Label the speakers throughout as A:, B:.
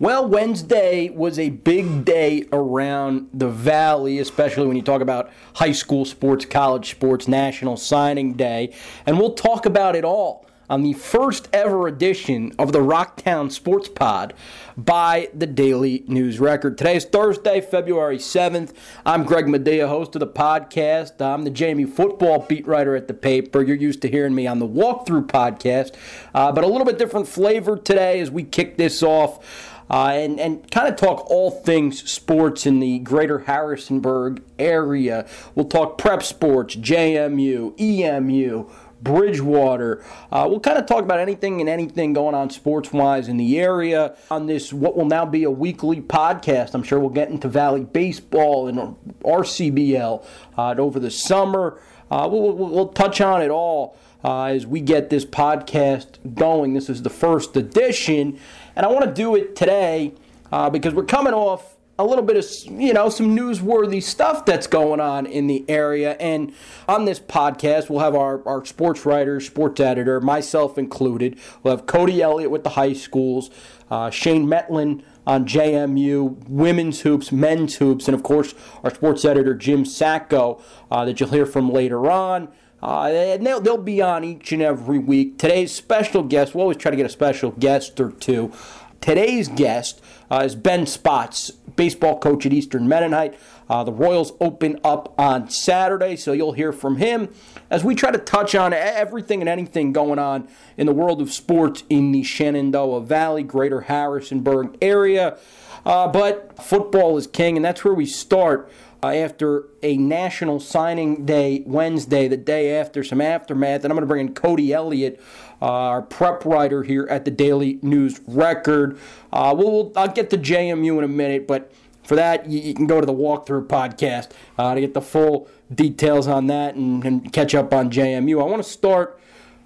A: Well, Wednesday was a big day around the Valley, especially when you talk about high school sports, college sports, National Signing Day. And we'll talk about it all on the first ever edition of the Rocktown Sports Pod by the Daily News Record. Today is Thursday, February 7th. I'm Greg Madia, host of the podcast. I'm the JMU football beat writer at the paper. You're used to hearing me on the walkthrough podcast, uh, but a little bit different flavor today as we kick this off uh, and, and kind of talk all things sports in the greater Harrisonburg area. We'll talk prep sports, JMU, EMU, Bridgewater. Uh, we'll kind of talk about anything and anything going on sports wise in the area on this, what will now be a weekly podcast. I'm sure we'll get into Valley Baseball and RCBL uh, over the summer. Uh, we'll, we'll, we'll, touch on it all uh, as we get this podcast going. This is the first edition. And I want to do it today uh, because we're coming off a little bit of, you know, some newsworthy stuff that's going on in the area. And on this podcast, we'll have our, our sports writer, sports editor, myself included. We'll have Cody Elliott with the high schools, uh, Shane Mettlen on JMU, women's hoops, men's hoops, and of course, our sports editor, Jim Sacco, uh, that you'll hear from later on. Uh, and they'll, they'll be on each and every week. Today's special guest, we'll always try to get a special guest or two. Today's guest uh, is Ben Spotts, baseball coach at Eastern Mennonite. Uh, the Royals open up on Saturday, so you'll hear from him as we try to touch on everything and anything going on in the world of sports in the Shenandoah Valley, Greater Harrisonburg area. Uh, but football is king, and that's where we start after a National Signing Day Wednesday, the day after some aftermath. And I'm going to bring in Cody Elliott, uh, our prep writer here at the Daily News Record. Uh, we'll, I'll get to JMU in a minute, but for that, you, you can go to the Walkthrough podcast uh, to get the full details on that and, and catch up on JMU. I want to start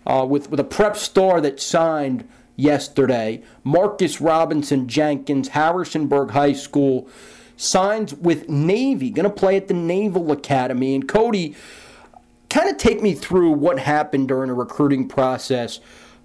A: uh, with, with a prep star that signed yesterday Marcus Robinson Jenkins, Harrisonburg High School signs with Navy, going to play at the Naval Academy. And Cody, kind of take me through what happened during the recruiting process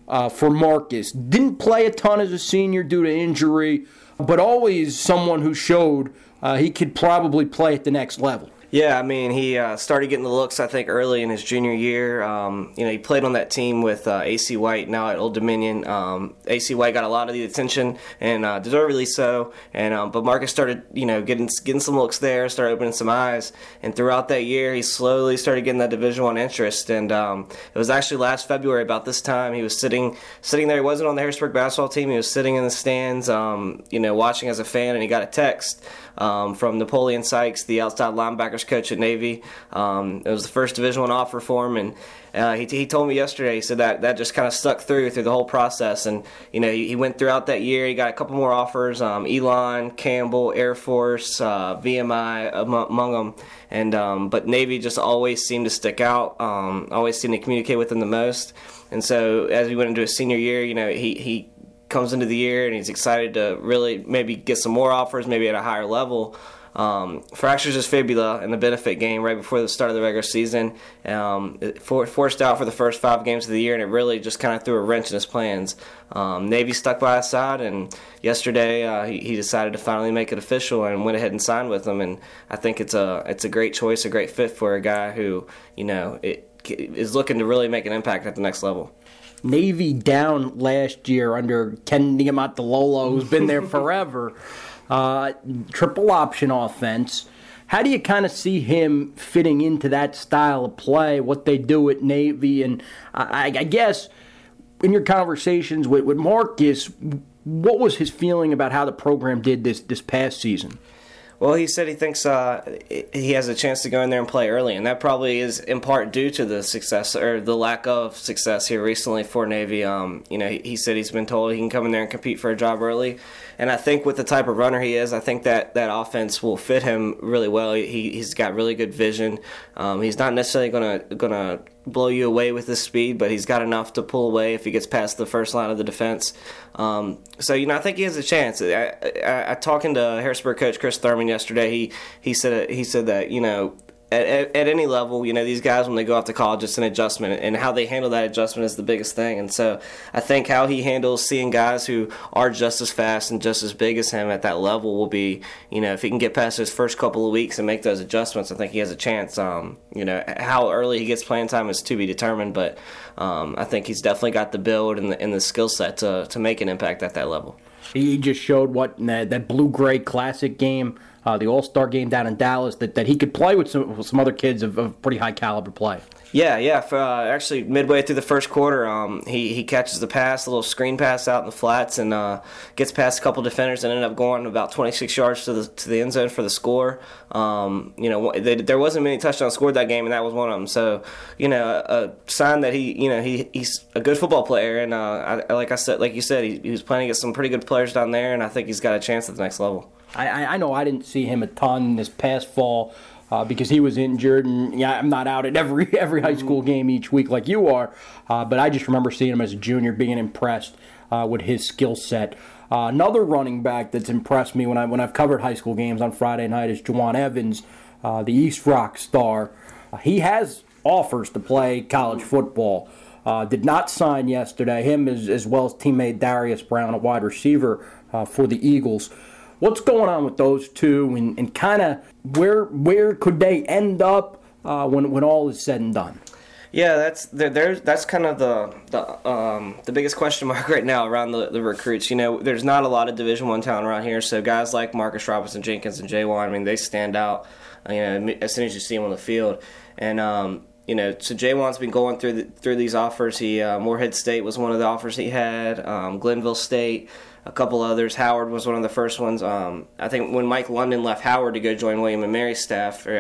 A: uh, for Marcus. Didn't play a ton as a senior due to injury, but always someone who showed uh, he could probably play at the next level.
B: Yeah, I mean, he uh, started getting the looks, I think, early in his junior year. Um, you know, he played on that team with uh, AC White, now at Old Dominion. Um, AC White got a lot of the attention, and uh, deservedly so. And um, But Marcus started, you know, getting getting some looks there, started opening some eyes. And throughout that year, he slowly started getting that Division One interest. And um, it was actually last February, about this time, he was sitting sitting there. He wasn't on the Harrisburg basketball team. He was sitting in the stands, um, you know, watching as a fan, and he got a text um, from Napoleon Sykes, the outside linebackers coach at Navy. Um, it was the first Division One offer for him, and uh, he, he told me yesterday. He said that that just kind of stuck through through the whole process, and you know he, he went throughout that year. He got a couple more offers: um, Elon, Campbell, Air Force, uh, VMI among, among them, and um, but Navy just always seemed to stick out. Um, always seemed to communicate with him the most. And so as we went into his senior year, you know, he, he comes into the year and he's excited to really maybe get some more offers, maybe at a higher level. Um, fractures his fibula in the benefit game right before the start of the regular season. Um, for, forced out for the first five games of the year, and it really just kind of threw a wrench in his plans. Um, Navy stuck by his side, and yesterday uh, he, he, decided to finally make it official and went ahead and signed with them. And I think it's a it's a great choice, a great fit for a guy who you know it, is looking to really make an impact at the next level.
A: Navy down last year under Ken Niumatalolo, who's been there forever. Uh, triple option offense. How do you kind of see him fitting into that style of play, what they do at Navy? And I, I guess in your conversations with, with Marcus, what was his feeling about how the program did this this past season?
B: Well, he said he thinks uh, he has a chance to go in there and play early, and that probably is in part due to the success or the lack of success here recently for Navy. Um, you know, he, he, said he's been told he can come in there and compete for a job early, and I think with the type of runner he is, I think that that offense will fit him really well. He, he's got really good vision. Um, he's not necessarily gonna gonna blow you away with his speed, but he's got enough to pull away if he gets past the first line of the defense. Um, so you know, I think he has a chance. I, I, I talking to Harrisburg coach Chris Thurman yesterday. He he said he said that you know at, at, at, any level, you know, these guys when they go off to college, it's an adjustment, and how they handle that adjustment is the biggest thing. And so, I think how he handles seeing guys who are just as fast and just as big as him at that level will be, you know, if he can get past his first couple of weeks and make those adjustments, I think he has a chance. Um, you know, how early he gets playing time is to be determined, but um, I think he's definitely got the build and the, and the skill set to to make an impact at that level.
A: He just showed what that, that blue gray classic game uh, the All Star game down in Dallas, that, that he could play with some, with some other kids of, of pretty high caliber play.
B: Yeah, yeah. For, uh, actually, midway through the first quarter, um, he he catches the pass, a little screen pass out in the flats, and uh, gets past a couple defenders and ended up going about 26 yards to the to the end zone for the score. Um, you know, they, there wasn't many touchdowns scored that game, and that was one of them. So, you know, a, sign that he, you know, he he's a good football player, and uh, I, like I said, like you said, he, he was playing against some pretty good players down there, and I think he's got a chance at the next level.
A: I, I know I didn't see him a ton this past fall. Uh, because he was injured, and yeah, I'm not out at every every high school game each week like you are. Uh, but I just remember seeing him as a junior, being impressed uh, with his skill set. Uh, another running back that's impressed me when I when I've covered high school games on Friday night is Jawun Evans, uh, the East Rock star. Uh, he has offers to play college football. did not sign yesterday. Him as, as well as teammate Darius Brown, a wide receiver for the Eagles what's going on with those two, and, and kind of where where could they end up uh, when when all is said and done?
B: Yeah, that's there's that's kind of the the um, the biggest question mark right now around the, the recruits. You know, there's not a lot of Division One talent around here, so guys like Marcus Robinson Jenkins and Jay I mean, they stand out. You know, as soon as you see them on the field, and um, you know, so Jaywan's been going through the, through these offers. He uh, Morehead State was one of the offers he had. Um, Glenville State, a couple others. Howard was one of the first ones. Um, I think when Mike London left Howard to go join William and Mary's staff, or,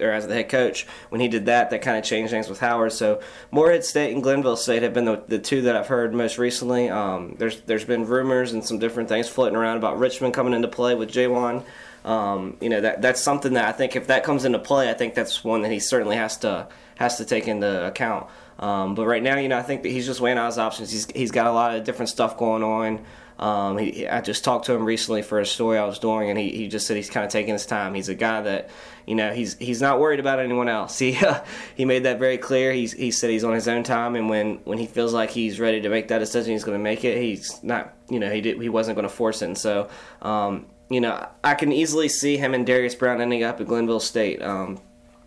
B: or as the head coach, when he did that, that kind of changed things with Howard. So Morehead State and Glenville State have been the, the two that I've heard most recently. Um, there's there's been rumors and some different things floating around about Richmond coming into play with Jaywan. Um, you know that that's something that I think if that comes into play, I think that's one that he certainly has to has to take into account. Um, but right now, you know, I think that he's just weighing out his options. He's he's got a lot of different stuff going on. Um, he, I just talked to him recently for a story I was doing, and he, he just said he's kind of taking his time. He's a guy that, you know, he's he's not worried about anyone else. He uh, he made that very clear. He's he said he's on his own time, and when, when he feels like he's ready to make that decision, he's going to make it. He's not, you know, he did, he wasn't going to force it. And so, um, you know, I can easily see him and Darius Brown ending up at Glenville State. Um,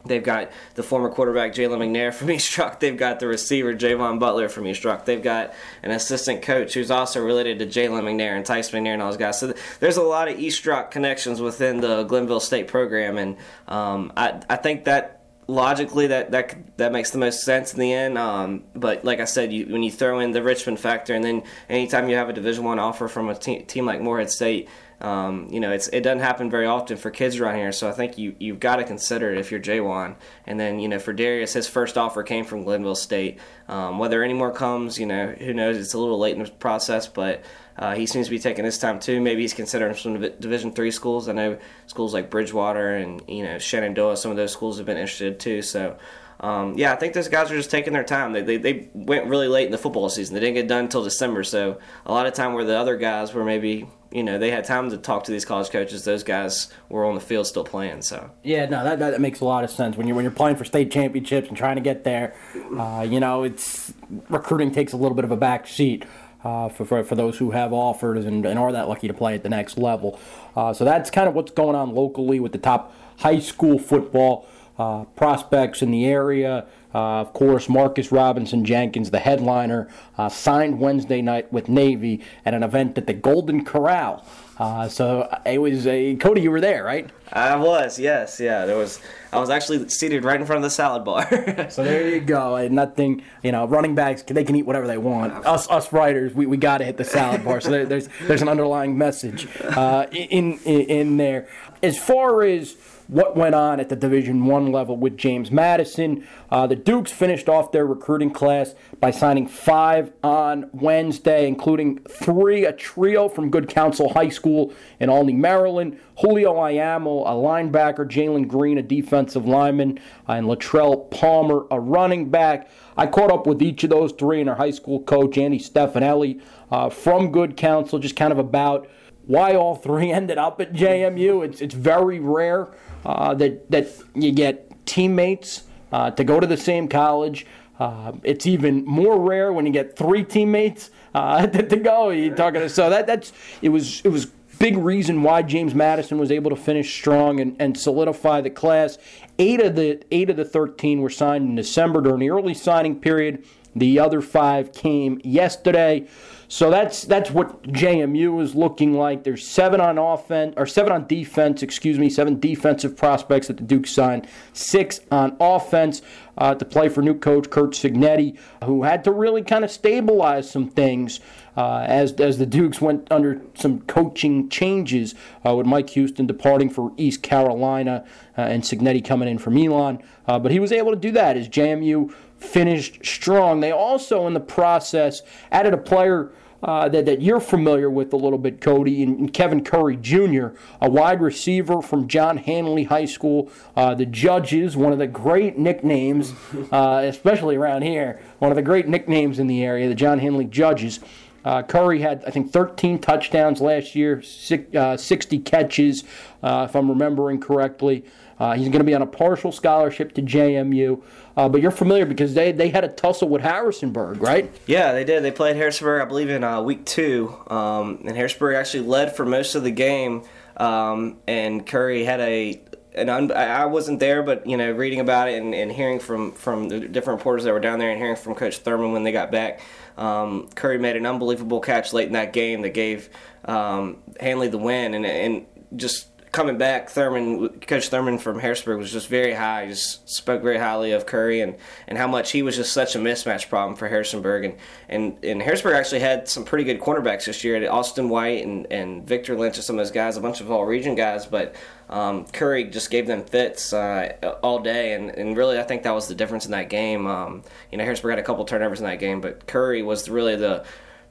B: They've got the former quarterback Jalen McNair from East Rock. They've got the receiver Javon Butler from East Rock. They've got an assistant coach who's also related to Jalen McNair and Tyson McNair and all those guys. So there's a lot of East Rock connections within the Glenville State program, and um, I, I think that logically that that that makes the most sense in the end. Um, but like I said, you, when you throw in the Richmond factor, and then anytime you have a Division One offer from a te- team like Morehead State, um, you know, it's it doesn't happen very often for kids around here. So I think you you've got to consider it if you're Jaywan. And then you know, for Darius, his first offer came from Glenville State. Um, whether any more comes, you know, who knows? It's a little late in the process, but. Uh, he seems to be taking his time too. Maybe he's considering some Division three schools. I know schools like Bridgewater and you know Shenandoah. Some of those schools have been interested too. So um, yeah, I think those guys are just taking their time. They, they, they went really late in the football season. They didn't get done until December. So a lot of time where the other guys were maybe, you know, they had time to talk to these college coaches. Those guys were on the field still playing. So
A: yeah, no, that, that makes a lot of sense when you're when you're playing for state championships and trying to get there. Uh, you know, it's recruiting takes a little bit of a back seat. Uh, for, for, for those who have offers and, and are that lucky to play at the next level. Uh, so that's kind of what's going on locally with the top high school football uh, prospects in the area. Uh, of course, Marcus Robinson Jenkins, the headliner, uh, signed Wednesday night with Navy at an event at the Golden Corral. Uh, so uh, it was a Cody. You were there, right?
B: I was. Yes. Yeah. There was. I was actually seated right in front of the salad bar.
A: so there you go. And nothing. You know, running backs they can eat whatever they want. Us us writers, we, we got to hit the salad bar. So there, there's there's an underlying message uh, in, in in there. As far as what went on at the Division One level with James Madison. Uh, the Dukes finished off their recruiting class by signing five on Wednesday, including three, a trio from Good Counsel High School in Olney, Maryland, Julio Ayamo, a linebacker, Jalen Green, a defensive lineman, and Latrell Palmer, a running back. I caught up with each of those three and our high school coach, Andy Stefanelli, uh, from Good Counsel, just kind of about why all three ended up at JMU. It's it's very rare uh, that that you get teammates uh, to go to the same college. Uh, it's even more rare when you get three teammates uh, to, to, go. You talking so that that's it was it was big reason why James Madison was able to finish strong and, and solidify the class. Eight of the eight of the thirteen were signed in December during the early signing period. The other five came yesterday. So that's that's what JMU is looking like. There's seven on offense or seven on defense, excuse me, seven defensive prospects that the Duke signed, six on offense uh, to play for new coach Curt Cignetti, who had to really kind of stabilize some things uh, as as the Dukes went under some coaching changes uh, with Mike Houston departing for East Carolina uh, and Cignetti coming in from Elon. Uh, but he was able to do that as JMU finished strong. They also, in the process, added a player. Uh, that, that you're familiar with a little bit, Cody, and, and, Kevin Curry Jr., a wide receiver from John Handley High School. Uh, the Judges, one of the great nicknames, uh, especially around here, one of the great nicknames in the area, the John Handley Judges. Uh, Curry had, I think, 13 touchdowns last year, six, uh, 60 catches, uh, if I'm remembering correctly. Uh, he's going to be on a partial scholarship to JMU. Uh, but you're familiar because they, they had a tussle with Harrisonburg, right?
B: Yeah, they did. They played Harrisonburg, I believe, in uh, week two. Um, and Harrisonburg actually led for most of the game. Um, and Curry had a and un- I wasn't there, but you know, reading about it and, and hearing from from the different reporters that were down there and hearing from Coach Thurman when they got back, um, Curry made an unbelievable catch late in that game that gave um, Handley the win, and and just coming back, Thurman, Coach Thurman from Harrisburg was just very high. He Just spoke very highly of Curry and, and how much he was just such a mismatch problem for Harrisonburg. And, and, and Harrisburg actually had some pretty good cornerbacks this year. Austin White and, and Victor Lynch and some of those guys, a bunch of all region guys. But um, Curry just gave them fits uh, all day. And, and really, I think that was the difference in that game. Um, you know, Harrisburg had a couple turnovers in that game, but Curry was really the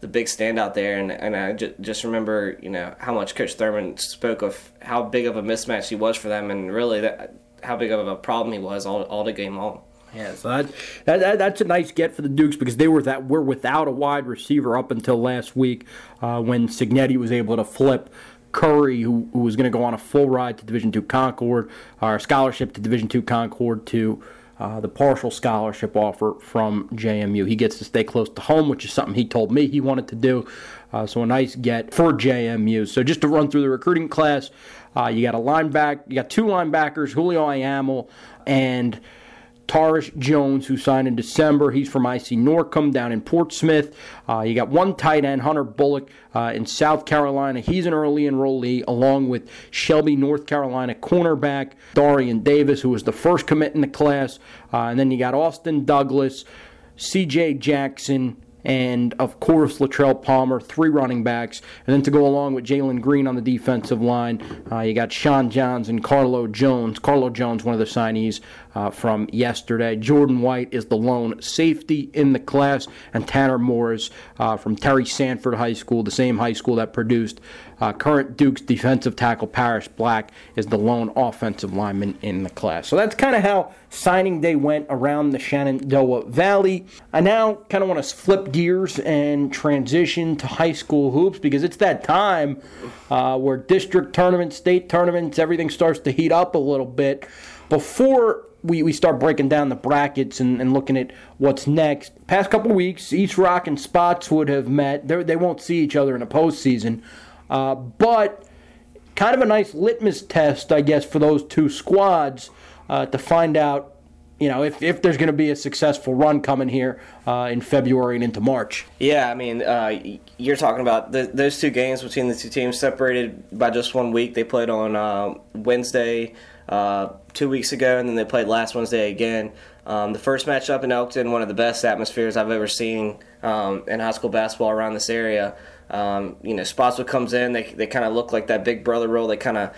B: the big standout there. And, and I j- just remember, you know, how much Coach Thurman spoke of how big of a mismatch he was for them, and really that how big of a problem he was all, all the game long.
A: Yeah, so that, that, that, that's a nice get for the Dukes because they were that were without a wide receiver up until last week uh, when Cignetti was able to flip Curry, who, who was going to go on a full ride to Division Two Concord, or scholarship to Division Two Concord to uh, the partial scholarship offer from JMU. He gets to stay close to home, which is something he told me he wanted to do. Uh, so a nice get for JMU. So just to run through the recruiting class, uh, you got a linebacker, you got two linebackers, Julio Iamel and Tarish Jones, who signed in December. He's from IC Norcom down in Portsmouth. Uh, you got one tight end, Hunter Bullock, uh, in South Carolina. He's an early enrollee, along with Shelby, North Carolina cornerback, Darian Davis, who was the first commit in the class. Uh, and then you got Austin Douglas, CJ Jackson, and of course Latrell Palmer, three running backs, and then to go along with Jalen Green on the defensive line, uh, you got Sean Johns and Carlo Jones. Carlo Jones, one of the signees uh, from yesterday. Jordan White is the lone safety in the class, and Tanner Morris uh, from Terry Sanford High School, the same high school that produced uh, current Duke's defensive tackle Paris Black, is the lone offensive lineman in the class. So that's kind of how signing day went around the Shenandoah Valley. I now kind of want to flip gears and transition to high school hoops because it's that time uh, where district tournaments, state tournaments, everything starts to heat up a little bit. Before we, we start breaking down the brackets and, and looking at what's next. Past couple weeks, East Rock and Spotswood have met. They're, they will not see each other in a postseason, uh, but kind of a nice litmus test, I guess, for those two squads uh, to find out. You know, if, if there's going to be a successful run coming here uh, in February and into March.
B: Yeah, I mean, uh, you're talking about the, those two games between the two teams separated by just one week. They played on uh, Wednesday, uh, two weeks ago, and then they played last Wednesday again. Um, the first matchup in Elkton, one of the best atmospheres I've ever seen um, in high school basketball around this area. Um, you know, Spotswood comes in, they, they kind of look like that big brother role. They kind of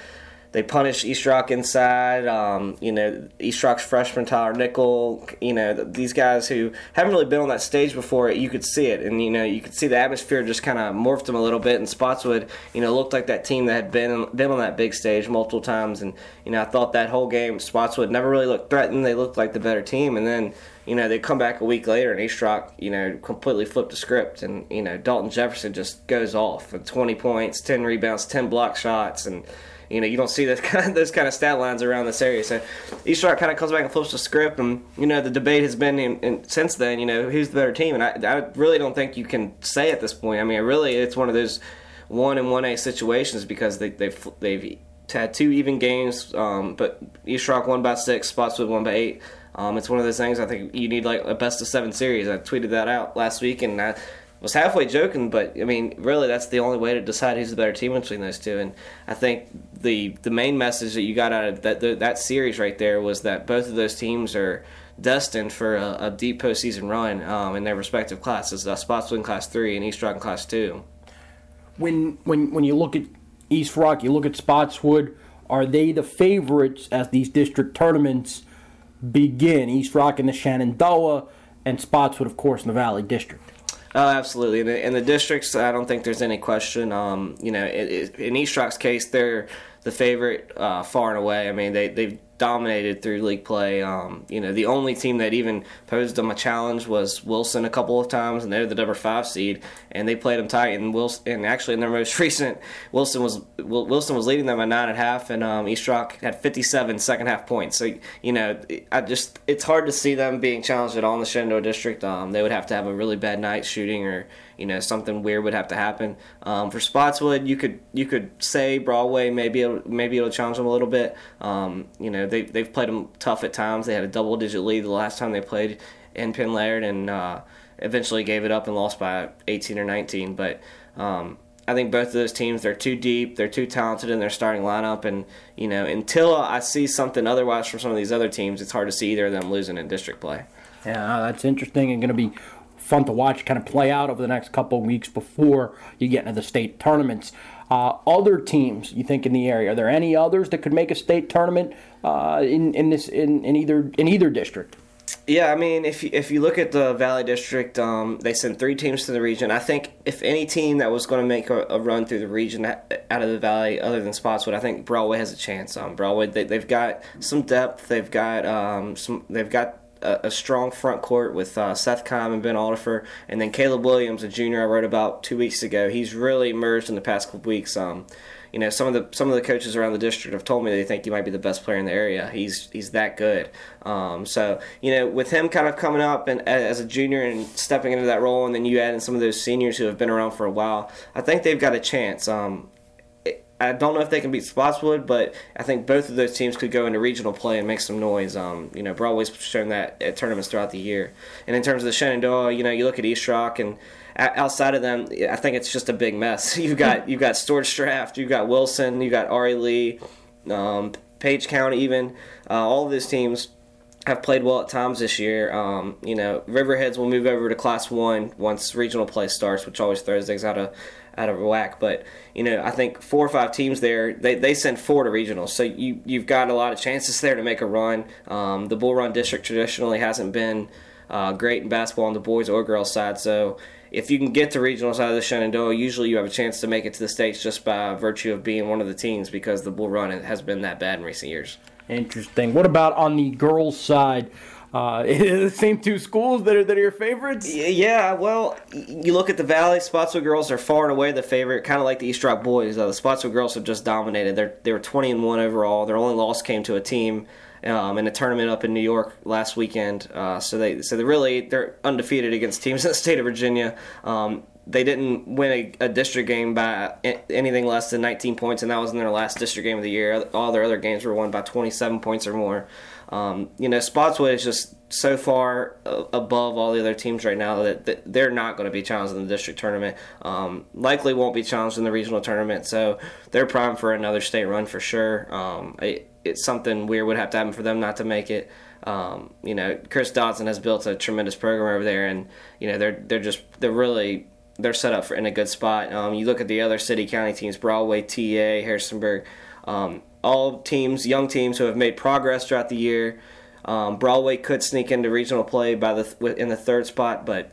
B: they punish East Rock inside. Um, you know, East Rock's freshman Tyler Nickel. You know, these guys who haven't really been on that stage before. You could see it, and you know, you could see the atmosphere just kind of morphed them a little bit. And Spotswood, you know, looked like that team that had been been on that big stage multiple times. And you know, I thought that whole game, Spotswood never really looked threatened. They looked like the better team, and then you know, they come back a week later and East Rock, you know, completely flipped the script. And, you know, Dalton Jefferson just goes off with 20 points, 10 rebounds, 10 block shots. And, you know, you don't see those kind of, those kind of stat lines around this area. So East Rock kind of comes back and flips the script. And, you know, the debate has been in, in, since then, you know, who's the better team. And I, I really don't think you can say at this point. I mean, really, it's one of those one and one A situations because they, they've, they've had two even games, um, but East Rock won by six, Spotswood won by eight. Um, it's one of those things I think you need like a best of seven series. I tweeted that out last week and I was halfway joking, but I mean, really, that's the only way to decide who's the better team between those two. And I think the the main message that you got out of that the, that series right there was that both of those teams are destined for a, a deep postseason run um, in their respective classes. Uh, Spotswood in Class Three and East Rock in Class Two.
A: When when when you look at East Rock, you look at Spotswood. Are they the favorites as these district tournaments? begin. East Rock in the Shenandoah, and Spotswood, of course, in the Valley District.
B: Oh, absolutely. In the, in the, districts, I don't think there's any question. Um, you know, in East Rock's case, they're the favorite uh, far and away. I mean, they they've dominated through league play. Um, you know, the only team that even posed them a challenge was Wilson a couple of times, and they're the number five seed, and they played them tight. And Wilson, and actually in their most recent, Wilson was Wilson was leading them at nine and a half, and um, East Rock had 57 second half points. So you know, I just it's hard to see them being challenged at all in the Shenandoah district. Um, they would have to have a really bad night shooting or you know something weird would have to happen. Um, for Spotswood, you could you could say Broadway maybe it'll, maybe it'll challenge them a little bit. Um, you know they they've played them tough at times. They had a double digit lead the last time they played in Penn Laird and uh, eventually gave it up and lost by 18 or 19. But um, I think both of those teams they're too deep, they're too talented in their starting lineup, and you know until I see something otherwise from some of these other teams, it's hard to see either of them losing in district play.
A: Yeah, that's interesting and going to be fun to watch kind of play out over the next couple of weeks before you get into the state tournaments. Uh, other teams you think in the area? Are there any others that could make a state tournament uh, in in this in, in either in either district?
B: Yeah, I mean, if you, if you look at the Valley District, um, they sent three teams to the region. I think if any team that was going to make a, a, run through the region out of the Valley, other than Spotswood, I think Broadway has a chance. Um, Broadway, they, have got some depth. They've got um, some. They've got a, a strong front court with uh, Seth Kime and Ben Aldifer, and then Caleb Williams, a junior I wrote about two weeks ago. He's really emerged in the past couple weeks. Um, you know, some of the some of the coaches around the district have told me they think he might be the best player in the area. He's he's that good. Um, so you know, with him kind of coming up and as a junior and stepping into that role, and then you add in some of those seniors who have been around for a while, I think they've got a chance. Um, I don't know if they can beat Spotswood, but I think both of those teams could go into regional play and make some noise. Um, you know, Broadway's shown that at tournaments throughout the year. And in terms of the Shenandoah, you know, you look at East Rock and outside of them, I think it's just a big mess. You've got you've got Stuart you've got Wilson, you've got Ari Lee, um, Page County, even uh, all of these teams have played well at times this year. Um, you know, Riverheads will move over to Class One once regional play starts, which always throws things out of out of whack. But you know, I think four or five teams there they, they send four to regionals, so you you've got a lot of chances there to make a run. Um, the Bull Run District traditionally hasn't been uh, great in basketball on the boys or girls side, so. If you can get to regional side of the Shenandoah, usually you have a chance to make it to the states just by virtue of being one of the teams because the Bull Run has been that bad in recent years.
A: Interesting. What about on the girls' side? Uh, the same two schools that are that are your favorites?
B: Yeah, well, you look at the Valley. Spotswood girls are far and away the favorite, kind of like the East Rock boys. Uh, the Spotswood girls have just dominated. They're they were twenty and one overall. Their only loss came to a team um, in a tournament up in New York last weekend. Uh, so they so they really they're undefeated against teams in the state of Virginia. Um, they didn't win a, a, district game by anything less than 19 points, and that was in their last district game of the year. All their other games were won by 27 points or more. Um, you know, Spotswood is just so far uh, above all the other teams right now that, they're not going to be challenged in the district tournament. Um, likely won't be challenged in the regional tournament, so they're primed for another state run for sure. Um, it, it's something weird would have to happen for them not to make it. Um, you know, Chris Dodson has built a tremendous program over there, and you know they're they're just they're really they're set up for in a good spot. Um, you look at the other city county teams, Broadway, TA, Harrisonburg, um, all teams, young teams who have made progress throughout the year. Um, Broadway could sneak into regional play by the in the third spot, but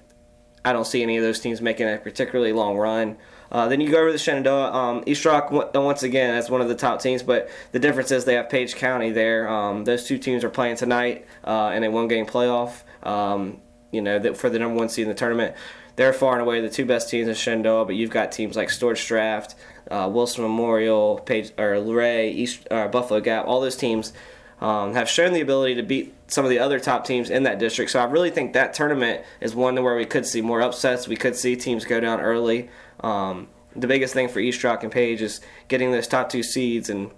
B: I don't see any of those teams making a particularly long run. Uh, then you go over to Shenandoah. Um, East Rock, once again, as one of the top teams, but the difference is they have Page County there. Um, those two teams are playing tonight uh, in a one game playoff, um, you know, for the number one seed in the tournament. They're far and away the two best teams in Shenandoah, but you've got teams like Stuarts Draft, uh, Wilson Memorial, Page, or Luray, East, uh, Buffalo Gap, all those teams um, have shown the ability to beat some of the other top teams in that district. So I really think that tournament is one where we could see more upsets. We could see teams go down early. Um, the biggest thing for East Rock and Page is getting those top two seeds and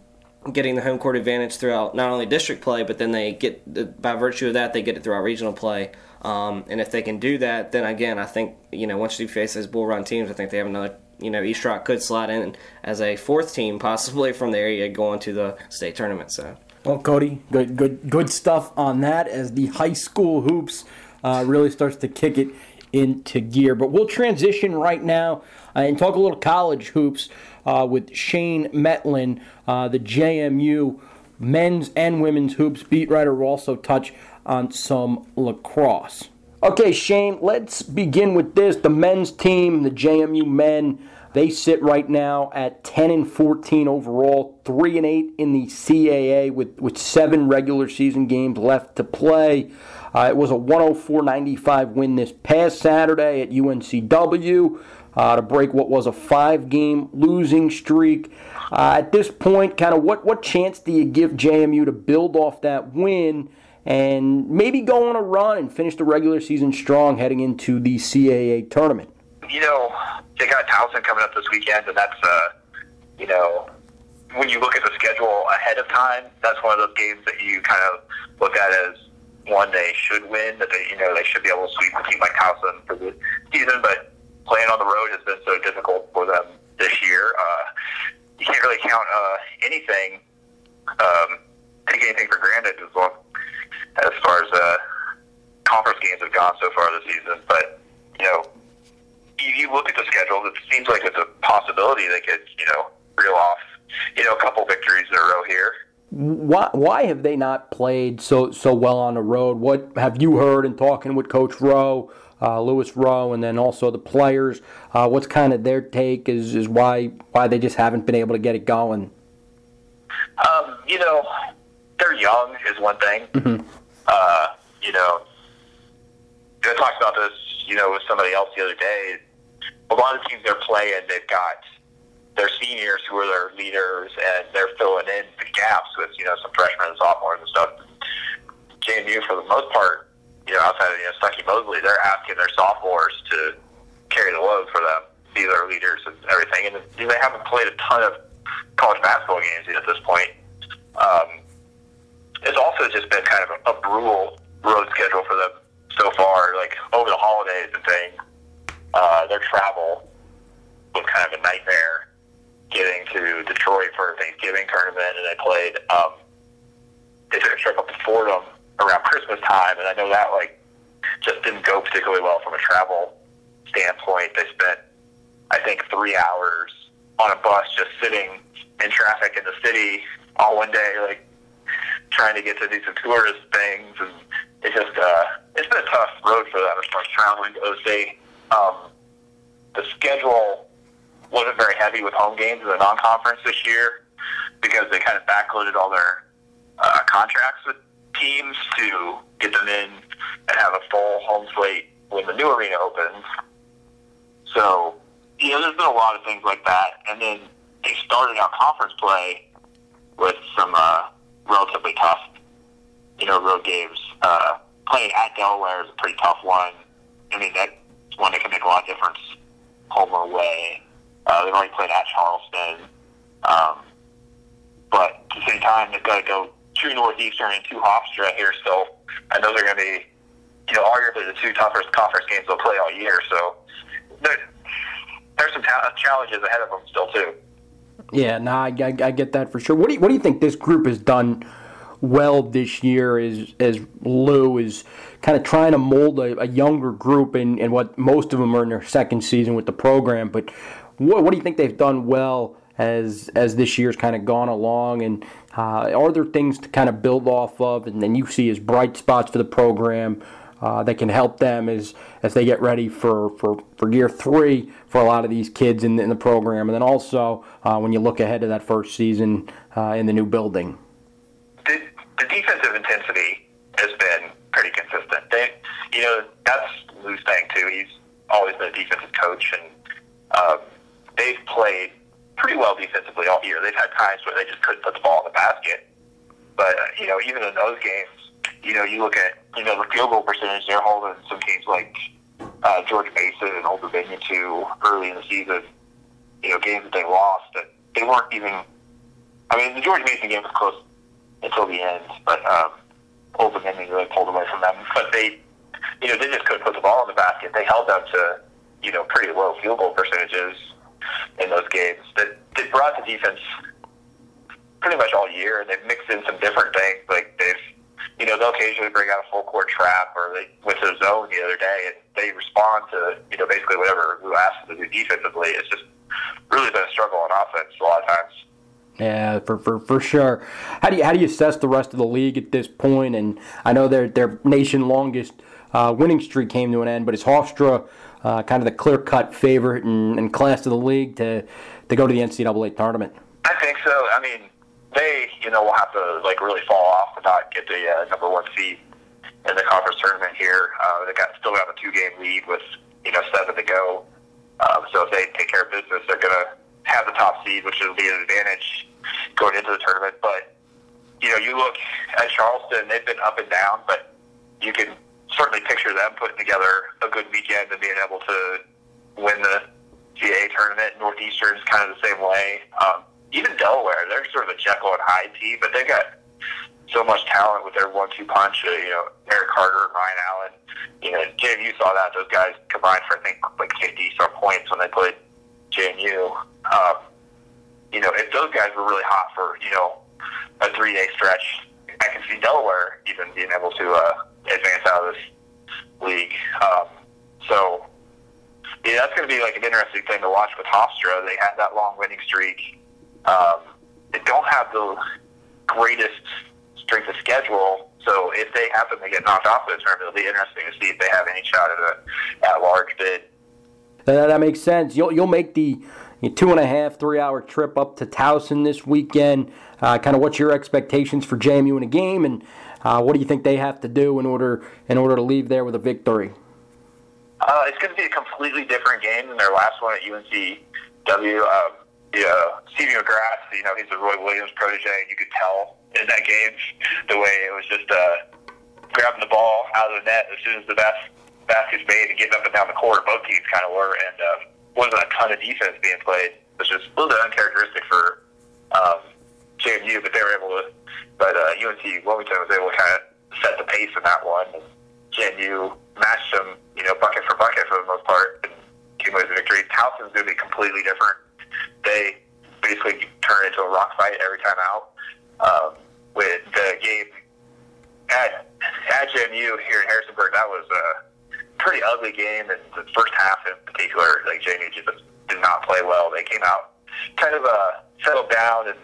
B: getting the home court advantage throughout not only district play, but then they get by virtue of that they get it throughout regional play. Um, and if they can do that, then again, I think you know once you face those bull run teams, I think they have another. You know, East Rock could slide in as a fourth team, possibly from the area going to the state tournament. So.
A: Well, Cody, good, good, good stuff on that as the high school hoops uh, really starts to kick it into gear. But we'll transition right now uh, and talk a little college hoops uh, with Shane Mettlen, uh, the JMU men's and women's hoops beat writer. Will also touch on some lacrosse. Okay, Shane, let's begin with this. The men's team, the JMU men they sit right now at 10 and 14 overall, 3 and 8 in the CAA with, with seven regular season games left to play. Uh, it was a 104-95 win this past Saturday at UNCW uh, to break what was a five-game losing streak. Uh, at this point, kind of what, what chance do you give JMU to build off that win and maybe go on a run and finish the regular season strong heading into the CAA tournament?
C: You know, they got Towson coming up this weekend, and that's uh, you know, when you look at the schedule ahead of time, that's one of those games that you kind of look at as one they should win. That they you know they should be able to sweep a team like Towson for the season, but playing on the road has been so difficult for them this year. Uh, you can't really count uh, anything, um, take anything for granted as well as far as uh, conference games have gone so far this season. But you know, you, you look at the schedule, it seems like it's a possibility they could, you know, reel off, you know, a couple victories in a row here.
A: Why, why have they not played so so well on the road? What have you heard in talking with Coach Rowe, uh, Louis Rowe, and then also the players? Uh, what's kind of their take is is why why they just haven't been able to get it going?
C: Um, you know, they're young is one thing. Mm-hmm. Uh, you know, I talked about this, you know, with somebody else the other day a lot of teams they're playing, they've got their seniors who are their leaders, and they're filling in the gaps with you know some freshmen and sophomores and stuff. JMU, for the most part, you know, outside of you know Stuckey Mosley, they're asking their sophomores to carry the load for them, be their leaders and everything. And they haven't played a ton of college basketball games at this point. Um, it's also just been kind of a, a brutal road schedule for them so far, like over the holidays and things uh, their travel was kind of a nightmare getting to Detroit for a Thanksgiving tournament, and they played. Um, they took a trip up to Fordham around Christmas time, and I know that like just didn't go particularly well from a travel standpoint. They spent, I think, three hours on a bus just sitting in traffic in the city all one day, like trying to get to do some tourist things, and it just uh, it's been a tough road for them as far as traveling to OC. Um, the schedule wasn't very heavy with home games in the non-conference this year because they kind of backloaded all their uh, contracts with teams to get them in and have a full home slate when the new arena opens. So, you know, there's been a lot of things like that. And then they started out conference play with some uh, relatively tough, you know, road games. Uh, playing at Delaware is a pretty tough one. I mean, that's one that can make a lot of difference home or away. Uh, they've already played at Charleston. Um, but at the same time, they've got to go to Northeastern and to Hofstra here still. And those are going to be, you know, arguably the two toughest conference games they'll play all year. So there, there's some ta- challenges ahead of them still, too.
A: Yeah, no, I, I, I, get that for sure. What do you, what do you think this group has done well this year as as Lou is kind of trying to mold a, a younger group and, and what most of them are in their second season with the program. But what, what do you think they've done well as as this year's kind of gone along? And uh, are there things to kind of build off of and then you see as bright spots for the program? uh, that can help them as as they get ready for, for, for year three for a lot of these kids in, in the program, and then also uh, when you look ahead to that first season uh, in the new building.
C: The, defensive intensity has been pretty consistent. They, you know, that's Lou's thing too. He's always been a defensive coach, and um, they've played pretty well defensively all year. They've had times where they just couldn't put the ball in the basket, but uh, you know, even in those games you know, you look at you know the field goal percentage they're holding some teams like uh, George Mason and Old Dominion to early in the season. You know, games that they lost that they weren't even. I mean, the George Mason game was close until the end, but um, Old Dominion really pulled away from them. But they, you know, they just couldn't put the ball in the basket. They held them to you know pretty low field goal percentages in those games. That they brought the defense pretty much all year, and they've mixed in some different things. Like they've you know, they'll occasionally bring out a full court trap or they went to a zone the other day and they respond to, you know, basically whatever Lou asks them to do defensively. It's just really been a struggle on offense a lot of times.
A: Yeah, for, for, for sure. How do you how do you assess the rest of the league at this point? And I know their their nation longest uh, winning streak came to an end, but is Hofstra uh, kind of the clear cut favorite and, and class of the league to to go to the NCAA tournament?
C: I think so. I mean, they, you know, will have to like really fall off and not get the uh, number one seed in the conference tournament here. Uh, they got still got a two game lead with you know seven to go. Um, so if they take care of business, they're to have the top seed, which will be an advantage going into the tournament. But you know, you look at Charleston; they've been up and down, but you can certainly picture them putting together a good weekend and being able to win the CAA tournament. Northeastern's kind of the same way. Um, even Delaware, they're sort of a Jekyll and Hyde team, but they got so much talent with their one-two punch. Uh, you know, Eric Carter Ryan Allen. You know, JMU saw that; those guys combined for I think like 50 some points when they played JMU. Um, you know, if those guys were really hot for you know a three-day stretch, I can see Delaware even being able to uh, advance out of this league. Um, so yeah, that's going to be like an interesting thing to watch with Hofstra. They had that long winning streak um, they don't have the greatest strength of schedule. So if they happen to get knocked off of the tournament, it'll be interesting to see if they have any shot at a at large bid.
A: That, that makes sense. You'll you'll make the two and a half, three hour trip up to Towson this weekend. Uh, kind of what's your expectations for JMU in a game, and uh, what do you think they have to do in order in order to leave there with a victory?
C: Uh, it's going to be a completely different game than their last one at UNCW. Um, yeah, C.B. McGrath, you know, he's a Roy Williams protege, and you could tell in that game the way it was just uh, grabbing the ball out of the net as soon as the bas- basket's made and getting up and down the court. Both teams kind of were, and uh, wasn't a ton of defense being played, which is a little bit uncharacteristic for um, JMU, but they were able to. But uh, UNC Wilmington was able to kind of set the pace in that one, and JMU matched them, you know, bucket for bucket for the most part, and came away with a victory. Towson's going to be completely different they basically turn into a rock fight every time out. Um, with the game at at JMU here in Harrisonburg, that was a pretty ugly game, and the first half in particular, like JMU just did not play well. They came out kind of uh, settled down and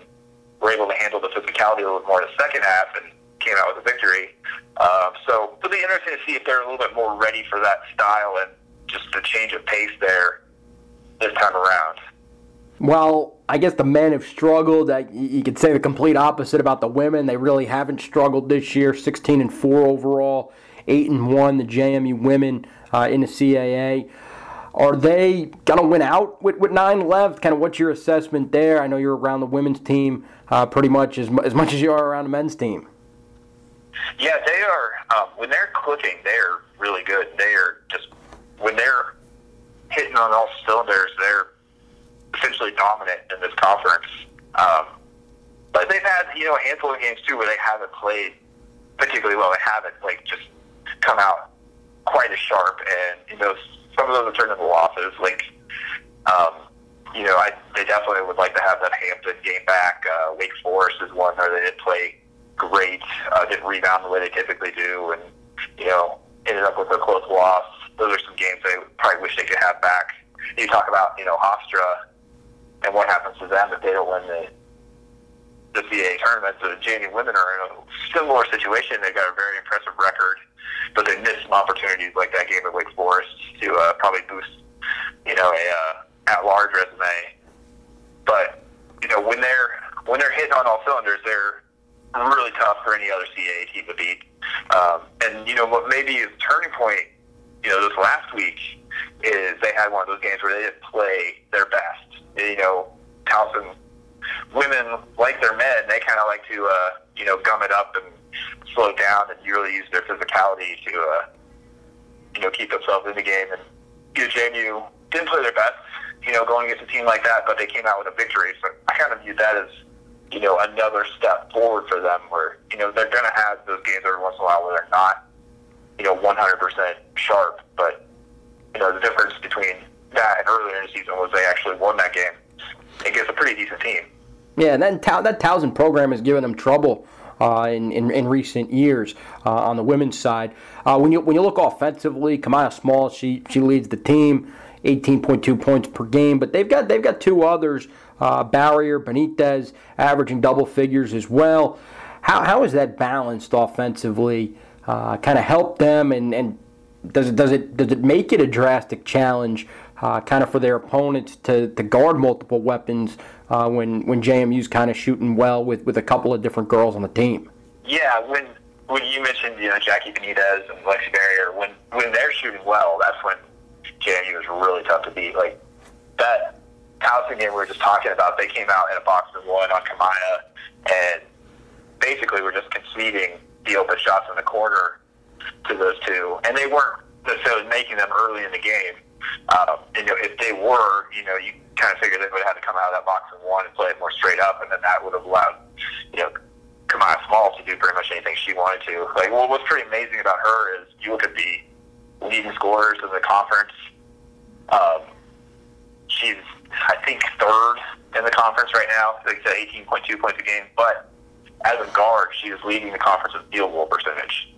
C: were able to handle the physicality a little more in the second half and came out with a victory. Um, so it'll be interesting to see if they're a little bit more ready for that style and just the change of pace there this time around.
A: Well, I guess the men have struggled. You could say the complete opposite about the women. They really haven't struggled this year. 16 and four overall, eight and one. The JMU women uh, in the CAA. Are they gonna win out with, with nine left? Kind of what's your assessment there? I know you're around the women's team uh, pretty much as as much as you are around the men's team.
C: Yeah, they are. Um, when they're clicking, they're really good. They are just when they're hitting on all cylinders. They're essentially dominant in this conference. Um, but they've had you know a handful of games too where they haven't played particularly well. They haven't like just come out quite as sharp, and you know some of those have turned into losses. Like um, you know, I they definitely would like to have that Hampton game back. Uh, Wake Forest is one where they didn't play great, uh, didn't rebound the way they typically do, and you know ended up with a close loss. Those are some games they probably wish they could have back. You talk about you know Hofstra and what happens to them if they don't win the the CAA tournament. The JMU women are in a similar situation. They've got a very impressive record, but they missed some opportunities like that game at Wake Forest to uh, probably boost, you know, a uh, at-large resume. But you know, when they're when they're hitting on all cylinders, they're really tough for any other CAA team to beat. Um, and you know what maybe is turning point, you know, this last week is they had one of those games where they didn't play their best. You know, Towson women like their men, they kind of like to uh, you know gum it up and slow down and really use their physicality to uh, you know keep themselves in the game. And you know, JMU didn't play their best, you know, going against a team like that, but they came out with a victory. So I kind of view that as you know another step forward for them, where you know they're going to have those games every once in a while where they're not you know 100% sharp, but you know the difference between that and earlier in the season was they actually won that game against a pretty decent team.
A: Yeah, and then that Towson program has given them trouble in, in, in, recent years uh, on the women's side. Uh, when you when you look offensively, Kamiah Small she she leads the team, 18.2 points per game. But they've got they've got two others, uh, Barrier, Benitez, averaging double figures as well. How how is that balanced offensively? Uh, kind of help them, and, and does it does it does it make it a drastic challenge? Uh, kind of for their opponents to, to guard multiple weapons uh, when when JMU's kind of shooting well with, with a couple of different girls on the team.
C: Yeah, when when you mentioned you know Jackie Benitez and Lexi Barrier, when when they're shooting well, that's when JMU is really tough to beat. Like that Towson game we were just talking about, they came out in a box and one on Kamiah, and basically were just conceding the open shots in the corner to those two, and they weren't necessarily making them early in the game. Um, and, you know, if they were, you know, you kind of figure they would have had to come out of that box and one and play it more straight up, and then that would have allowed, you know, Kamiah Small to do pretty much anything she wanted to. Like, well, what's pretty amazing about her is you look at the leading scorers in the conference. Um, she's, I think, third in the conference right now. Like said, 18.2 points a game. But as a guard, she is leading the conference in field goal percentage,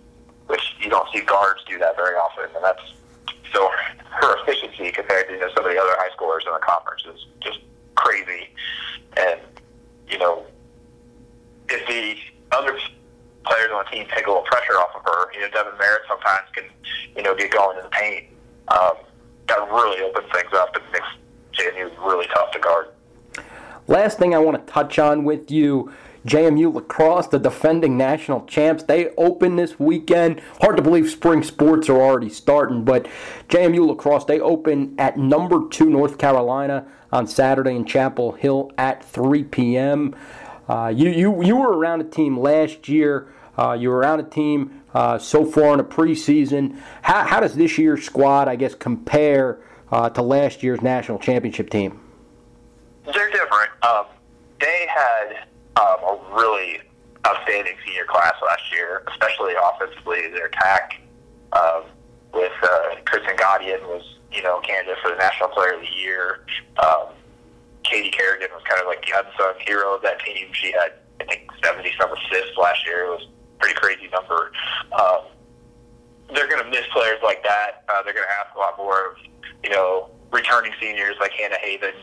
C: which you don't see guards do that very often, and that's so her efficiency compared to you know, some of the other high scorers in the conference is just crazy. And you know, if the other players on the team take a little pressure off of her, you know, Devin Merritt sometimes can you know get going in the paint. Um, that really opens things up and makes JMU really tough to guard.
A: Last thing I want to touch on with you JMU lacrosse, the defending national champs, they open this weekend. Hard to believe spring sports are already starting, but JMU lacrosse, they open at number two North Carolina on Saturday in Chapel Hill at 3 p.m. Uh, you, you, you were around a team last year. Uh, you were around a team uh, so far in the preseason. How, how does this year's squad, I guess, compare uh, to last year's national championship team?
C: They're different. Um, they had um, a really outstanding senior class last year, especially offensively. Their attack um, with uh, Kristen Gaudian was, you know, candidate for the National Player of the Year. Um, Katie Kerrigan was kind of like the unsung hero of that team. She had, I think, 70 some assists last year. It was a pretty crazy number. Um, they're going to miss players like that. Uh, they're going to ask a lot more of, you know, returning seniors like Hannah Haven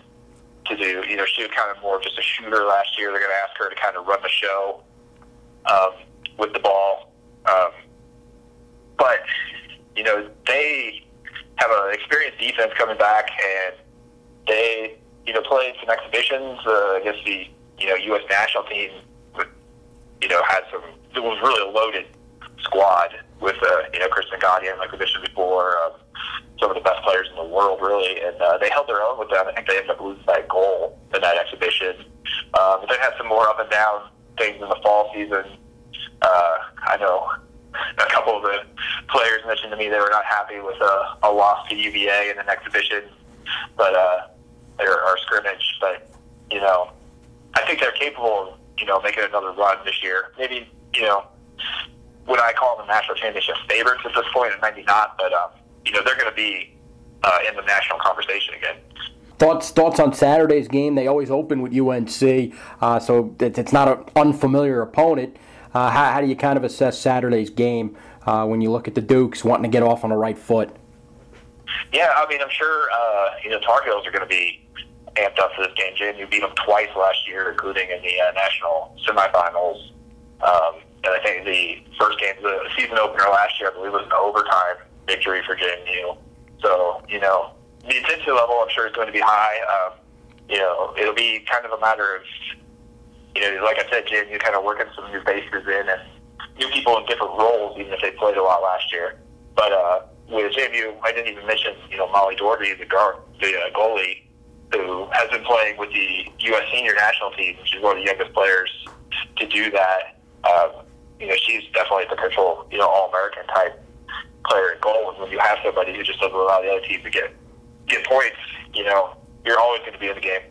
C: to do. You know, she was kind of more just a shooter last year. They're going to ask her to kind of run the show um, with the ball. Um, but, you know, they have an experienced defense coming back, and they, you know, played some exhibitions uh, against the, you know, U.S. national team. You know, had some, it was really a loaded squad with, uh, you know, Kristen Gaudian, like we mentioned before. Um, some of the best players in the world, really, and uh, they held their own with them. I think they ended up losing that goal in that exhibition. Um, they had some more up and down things in the fall season. Uh, I know a couple of the players mentioned to me they were not happy with a, a loss to UVA in an exhibition, but uh, or, or scrimmage. But you know, I think they're capable of you know making another run this year. Maybe you know, would I call them national championship favorites at this point? Maybe not, but um, you know they're going to be uh, in the national conversation again.
A: Thoughts thoughts on Saturday's game? They always open with UNC, uh, so it's not an unfamiliar opponent. Uh, how, how, do you kind of assess Saturday's game uh, when you look at the Dukes wanting to get off on the right foot?
C: Yeah, I mean, I'm sure uh, you know Tar Heels are going to be amped up for this game. JMU beat them twice last year, including in the uh, national semifinals. Um, and I think the first game, the season opener last year, I believe, was an overtime victory for JMU. So, you know, the intensity level, I'm sure, is going to be high. Um, you know, it'll be kind of a matter of, you know, like I said, JMU kind of working some new faces in and new people in different roles, even if they played a lot last year. But uh, with JMU, I didn't even mention, you know, Molly Dougherty, the guard, the uh, goalie, who has been playing with the U.S. senior national team. She's one of the youngest players to do that. Um, you know, she's definitely a potential, you know, All-American type player in goal. When you have somebody who just doesn't allow the other team to get get points, you know, you're always going to be in the game.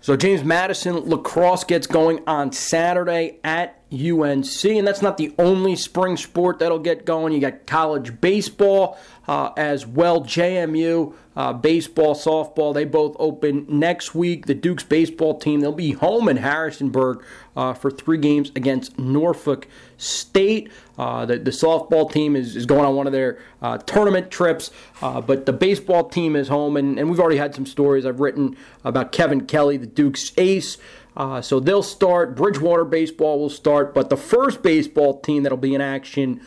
A: So James Madison lacrosse gets going on Saturday at UNC, and that's not the only spring sport that'll get going. You got college baseball uh, as well, JMU uh, baseball, softball. They both open next week. The Duke's baseball team they'll be home in Harrisonburg uh, for three games against Norfolk State. Uh, the, the softball team is, is going on one of their uh, tournament trips, uh, but the baseball team is home, and, and we've already had some stories I've written about Kevin Kelly, the Duke's ace. Uh, so they'll start. Bridgewater baseball will start, but the first baseball team that'll be in action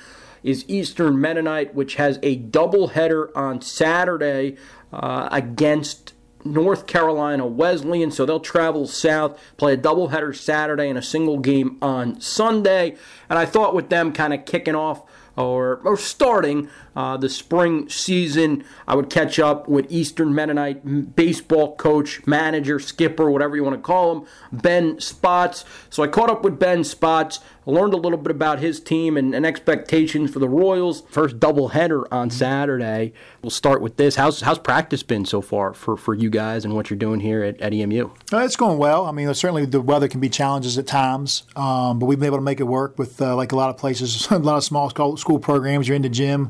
A: is Eastern Mennonite, which has a doubleheader on Saturday uh, against North Carolina Wesleyan. So they'll travel south, play a doubleheader Saturday and a single game on Sunday. And I thought with them kind of kicking off or, or starting uh, the spring season. I would catch up with Eastern Mennonite baseball coach, manager, skipper, whatever you want to call him, Ben Spotts. So I caught up with Ben Spotts, learned a little bit about his team and, and expectations for the Royals. First doubleheader on Saturday. We'll start with this. How's how's practice been so far for, for you guys and what you're doing here at, at EMU?
D: Uh, it's going well. I mean, certainly the weather can be challenges at times, um, but we've been able to make it work with uh, like a lot of places, a lot of small school programs. You're in the gym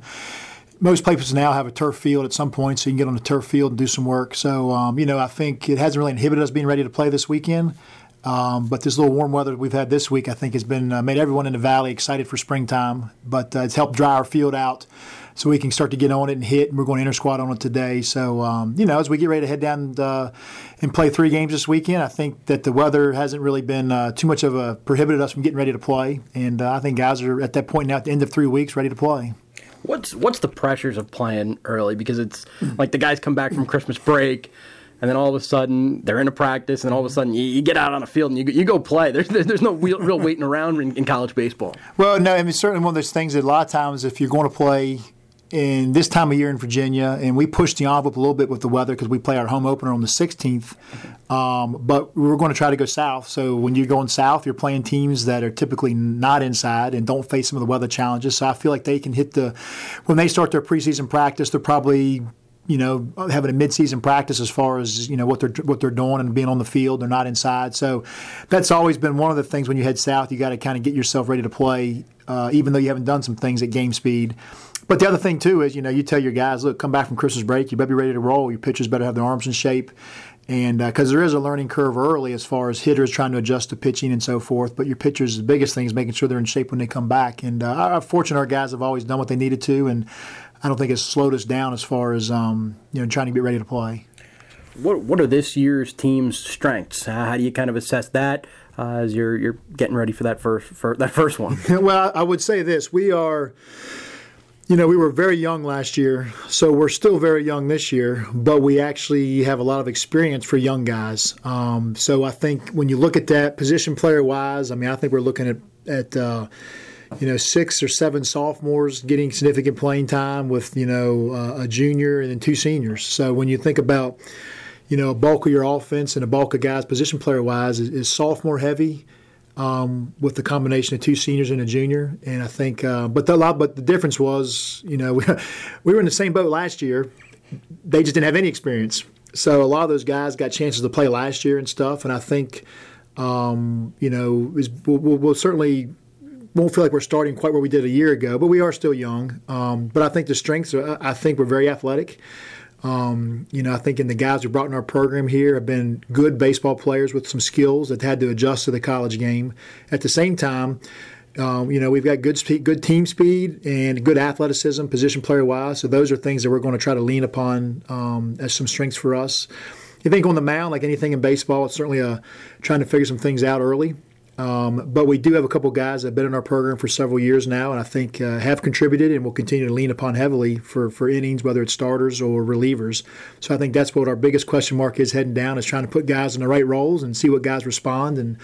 D: most places now have a turf field at some point, so you can get on the turf field and do some work. So, um, you know, I think it hasn't really inhibited us being ready to play this weekend. Um, but this little warm weather we've had this week, I think, has been uh, made everyone in the valley excited for springtime. But uh, it's helped dry our field out so we can start to get on it and hit. And we're going to inter squad on it today. So, um, you know, as we get ready to head down and, uh, and, play three games this weekend, I think that the weather hasn't really been uh, too much of a prohibited us from getting ready to play. And uh, I think guys are at that point now at the end of three weeks ready to play.
A: What's what's the pressures of playing early? Because it's like the guys come back from Christmas break, and then all of a sudden they're in a practice, and all of a sudden you, you get out on a field and you, you go play. There's there's no real, real waiting around in, in college baseball.
D: Well, no, I mean certainly one of those things that a lot of times if you're going to play in this time of year in Virginia, and we pushed the envelope a little bit with the weather because we play our home opener on the 16th. Um, but we are going to try to go south. So when you're going south, you're playing teams that are typically not inside and don't face some of the weather challenges. So I feel like they can hit the when they start their preseason practice, they're probably you know having a midseason practice as far as you know what they're what they're doing and being on the field. They're not inside, so that's always been one of the things when you head south. You got to kind of get yourself ready to play, uh, even though you haven't done some things at game speed. But the other thing too is, you know, you tell your guys, look, come back from Christmas break, you better be ready to roll. Your pitchers better have their arms in shape, and because uh, there is a learning curve early as far as hitters trying to adjust to pitching and so forth. But your pitchers, the biggest thing is making sure they're in shape when they come back. And uh, I'm fortunate our guys have always done what they needed to, and I don't think it's slowed us down as far as um, you know trying to get ready to play.
A: What What are this year's team's strengths? Uh, how do you kind of assess that uh, as you're you're getting ready for that first for that first one?
D: well, I would say this: we are you know, we were very young last year, so we're still very young this year, but we actually have a lot of experience for young guys. Um, so I think when you look at that position player wise, I mean, I think we're looking at, at uh, you know, six or seven sophomores getting significant playing time with, you know, uh, a junior and then two seniors. So when you think about, you know, a bulk of your offense and a bulk of guys position player wise is, is sophomore heavy um, with the combination of two seniors and a junior. And I think, uh, but the lot, but the difference was, you know, we, we were in the same boat last year. They just didn't have any experience. So a lot of those guys got chances to play last year and stuff. And I think, um, you know, is, we'll, we'll, certainly won't feel like we're starting quite where we did a year ago, but we are still young. Um, but I think the strengths, are, I think we're very athletic. Um, you know, I think in the guys we brought in our program here have been good baseball players with some skills that had to adjust to the college game. At the same time, um, you know, we've got good speed, good team speed and good athleticism, position player wise. So those are things that we're going to try to lean upon um, as some strengths for us. you think on the mound, like anything in baseball, it's certainly a, trying to figure some things out early. Um, but we do have a couple guys that have been in our program for several years now, and I think uh, have contributed and will continue to lean upon heavily for, for innings, whether it's starters or relievers. So I think that's what our biggest question mark is heading down is trying to put guys in the right roles and see what guys respond. And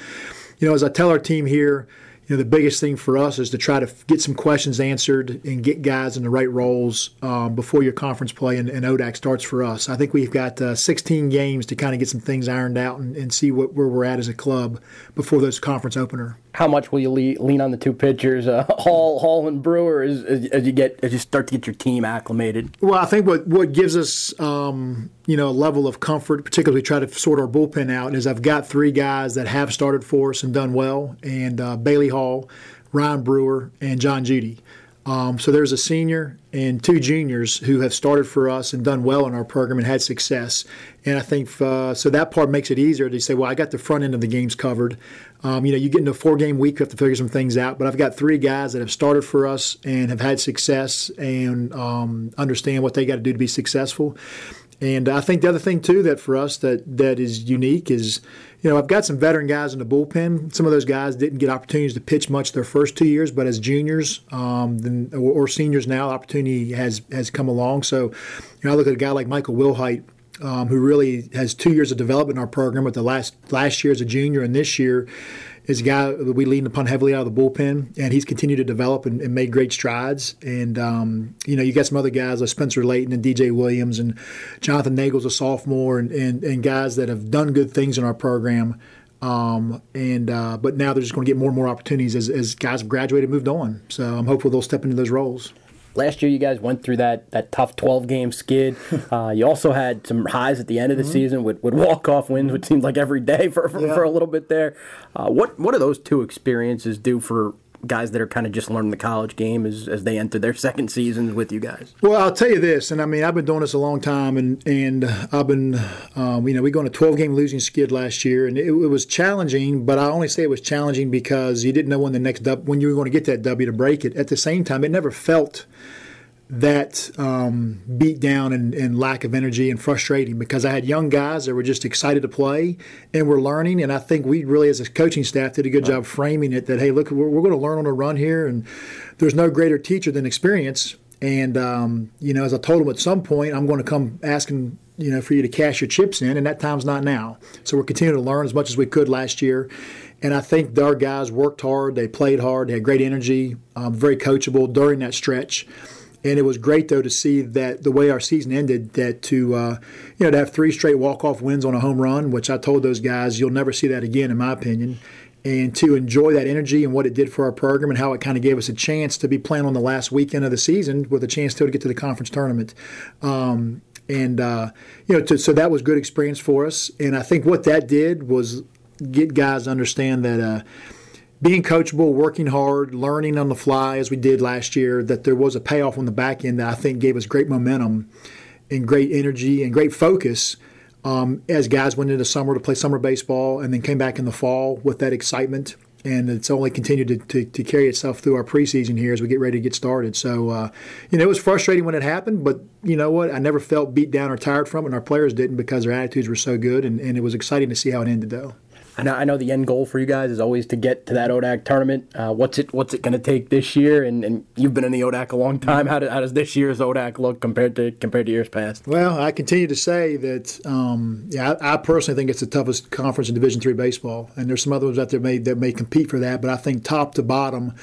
D: you know, as I tell our team here, know, the biggest thing for us is to try to get some questions answered and get guys in the right roles um, before your conference play and, and, ODAC starts for us. I think we've got uh, 16 games to kind of get some things ironed out and, and see what, where we're at as a club before those conference opener
A: how much will you lean on the two pitchers, uh, Hall, Hall, and Brewer, as, as, you get as you start to get your team acclimated?
D: Well, I think what what gives us um, you know a level of comfort, particularly try to sort our bullpen out, is I've got three guys that have started for us and done well, and uh, Bailey Hall, Ryan Brewer, and John Judy. Um, so there's a senior and two juniors who have started for us and done well in our program and had success. And I think uh, so that part makes it easier to say, well, I got the front end of the games covered. Um, you know, you get into a four game week, you have to figure some things out. But I've got three guys that have started for us and have had success and um, understand what they got to do to be successful. And I think the other thing too that for us that that is unique is, you know, I've got some veteran guys in the bullpen. Some of those guys didn't get opportunities to pitch much their first two years, but as juniors um, or, or, seniors now, opportunity has has come along. So, you know, I look at a guy like Michael Wilhite, um, who really has two years of development in our program, with the last last year as a junior and this year is a guy that we lean upon heavily out of the bullpen, and he's continued to develop and, and made great strides. And um, you know, you got some other guys like Spencer Layton and DJ Williams and Jonathan Nagel's a sophomore, and, and, and guys that have done good things in our program. Um, and uh, but now they're just going to get more and more opportunities as, as guys have graduated, and moved on. So I'm hopeful they'll step into those roles.
A: Last year, you guys went through that, that tough 12 game skid. Uh, you also had some highs at the end of the mm-hmm. season with, with walk off wins, which seemed like every day for, for, yeah. for a little bit there. Uh, what, what do those two experiences do for guys that are kind of just learning the college game as, as they enter their second seasons with you guys?
D: Well, I'll tell you this, and I mean, I've been doing this a long time, and and I've been, um, you know, we go on a 12 game losing skid last year, and it, it, was challenging, but I only say it was challenging because you didn't know when the next when you were going to get that W to break it. At the same time, it never felt that um, beat down and, and, lack of energy and frustrating because I had young guys that were just excited to play and we're learning. And I think we really, as a coaching staff, did a good job framing it that, hey, look, we're, we're going to learn on a run here. And there's no greater teacher than experience. And, um, you know, as I told them at some point, I'm going to come asking, you know, for you to cash your chips in, and that time's not now. So we're continuing to learn as much as we could last year. And I think our guys worked hard, they played hard, they had great energy, um, very coachable during that stretch. And it was great though to see that the way our season ended, that to uh, you know to have three straight walk off wins on a home run, which I told those guys you'll never see that again, in my opinion. And to enjoy that energy and what it did for our program and how it kind of gave us a chance to be playing on the last weekend of the season with a chance still to get to the conference tournament. Um, and uh, you know, to, so that was good experience for us. And I think what that did was get guys to understand that. Uh, being coachable, working hard, learning on the fly as we did last year, that there was a payoff on the back end that I think gave us great momentum and great energy and great focus um, as guys went into summer to play summer baseball and then came back in the fall with that excitement. And it's only continued to, to, to carry itself through our preseason here as we get ready to get started. So, uh, you know, it was frustrating when it happened, but you know what? I never felt beat down or tired from it, and our players didn't because their attitudes were so good. And, and it was exciting to see how it ended, though.
A: I know, I know the end goal for you guys is always to get to that ODAC tournament. Uh, what's it What's it going to take this year? And, and you've been in the ODAC a long time. How, do, how does this year's ODAC look compared to compared to years past?
D: Well, I continue to say that. Um, yeah, I, I, personally think it's the toughest conference in Division three baseball, and there's some other ones out there may, that may compete for that. But I think top to bottom,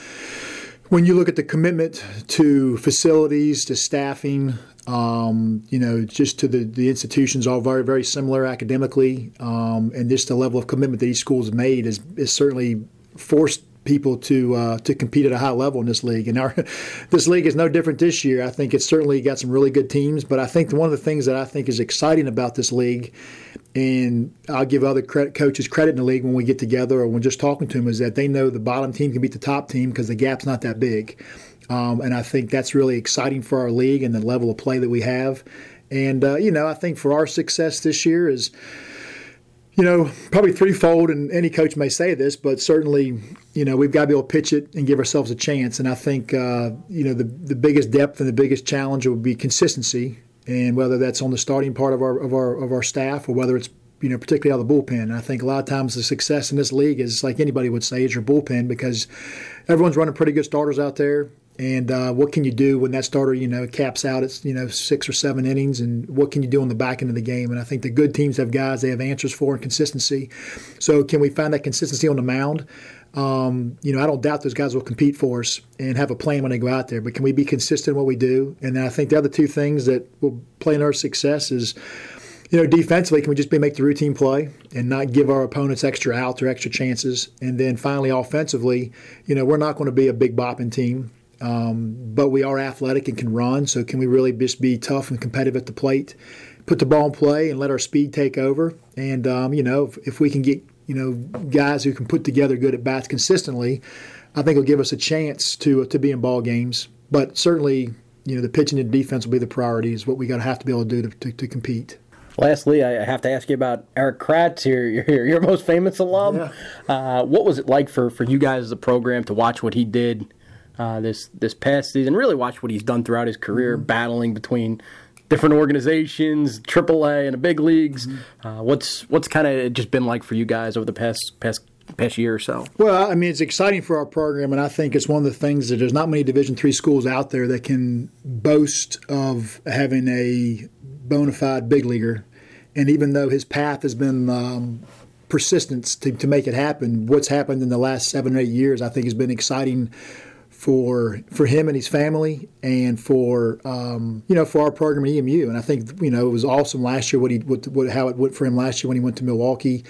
D: when you look at the commitment to facilities, to staffing, um, you know, just to the, the institutions, all very, very similar academically, um, and just the level of commitment that each school has made is, is certainly forced people to uh, to compete at a high level in this league. And our this league is no different this year. I think it's certainly got some really good teams, but I think one of the things that I think is exciting about this league, and I'll give other credit, coaches credit in the league when we get together or when just talking to them, is that they know the bottom team can beat the top team because the gap's not that big. Um, and I think that's really exciting for our league and the level of play that we have. And, uh, you know, I think for our success this year is, you know, probably threefold, and any coach may say this, but certainly, you know, we've got to be able to pitch it and give ourselves a chance. And I think, uh, you know, the, the biggest depth and the biggest challenge will be consistency and whether that's on the starting part of our of our of our staff or whether it's you know particularly out of the bullpen. And I think a lot of times the success in this league is like anybody would say is your bullpen because everyone's running pretty good starters out there. And uh, what can you do when that starter, you know, caps out at you know six or seven innings, and what can you do on the back end of the game? And I think the good teams have guys they have answers for and consistency. So can we find that consistency on the mound? Um, you know, I don't doubt those guys will compete for us and have a plan when they go out there. But can we be consistent in what we do? And I think the other two things that will play in our success is, you know, defensively, can we just be make the routine play and not give our opponents extra outs or extra chances? And then finally, offensively, you know, we're not going to be a big bopping team. Um, but we are athletic and can run, so can we really just be tough and competitive at the plate, put the ball in play, and let our speed take over? And um, you know, if, if, we can get you know guys who can put together good at bats consistently, I think it'll give us a chance to to be in ball games. But certainly, you know, the pitching and defense will be the priority. Is what we got to have to be able to do to, to, to compete.
A: Lastly, I have to ask you about Erik Kratz, your your, your most famous alum. Yeah. Uh, what was it like for, for you guys as a program to watch what he did uh, this this past season. Really watch what he's done throughout his career, mm-hmm. battling between different organizations, AAA and the big leagues. Mm-hmm. Uh, what's what's kind of just been like for you guys over the past past past year or so?
D: Well, I mean, it's exciting for our program, and I think it's one of the things that there's not many Division three schools out there that can boast of having a bona fide big leaguer. And even though his path has been um, persistence to, to make it happen, what's happened in the last seven or eight years, I think, has been exciting for for him and his family, and for um, you know for our program at EMU. And I think you know it was awesome last year what he what, what how it went for him last year when he went to Milwaukee.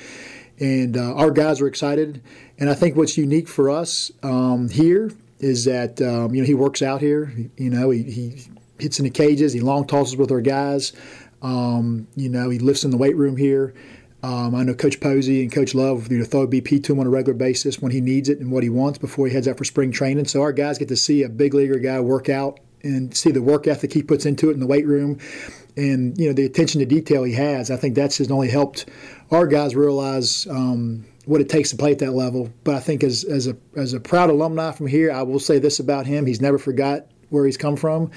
D: And uh, our guys are excited. And I think what's unique for us um, here is that um, you know he works out here. You know he, he hits in the cages. He long tosses with our guys. Um, you know he lifts in the weight room here. Um, I know Coach Posey and Coach Love you know, throw BP to him on a regular basis when he needs it and what he wants before he heads out for spring training. So our guys get to see a big leaguer guy work out and see the work ethic he puts into it in the weight room, and you know the attention to detail he has. I think that's just only helped our guys realize um, what it takes to play at that level. But I think as as a as a proud alumni from here, I will say this about him: he's never forgot where he's come from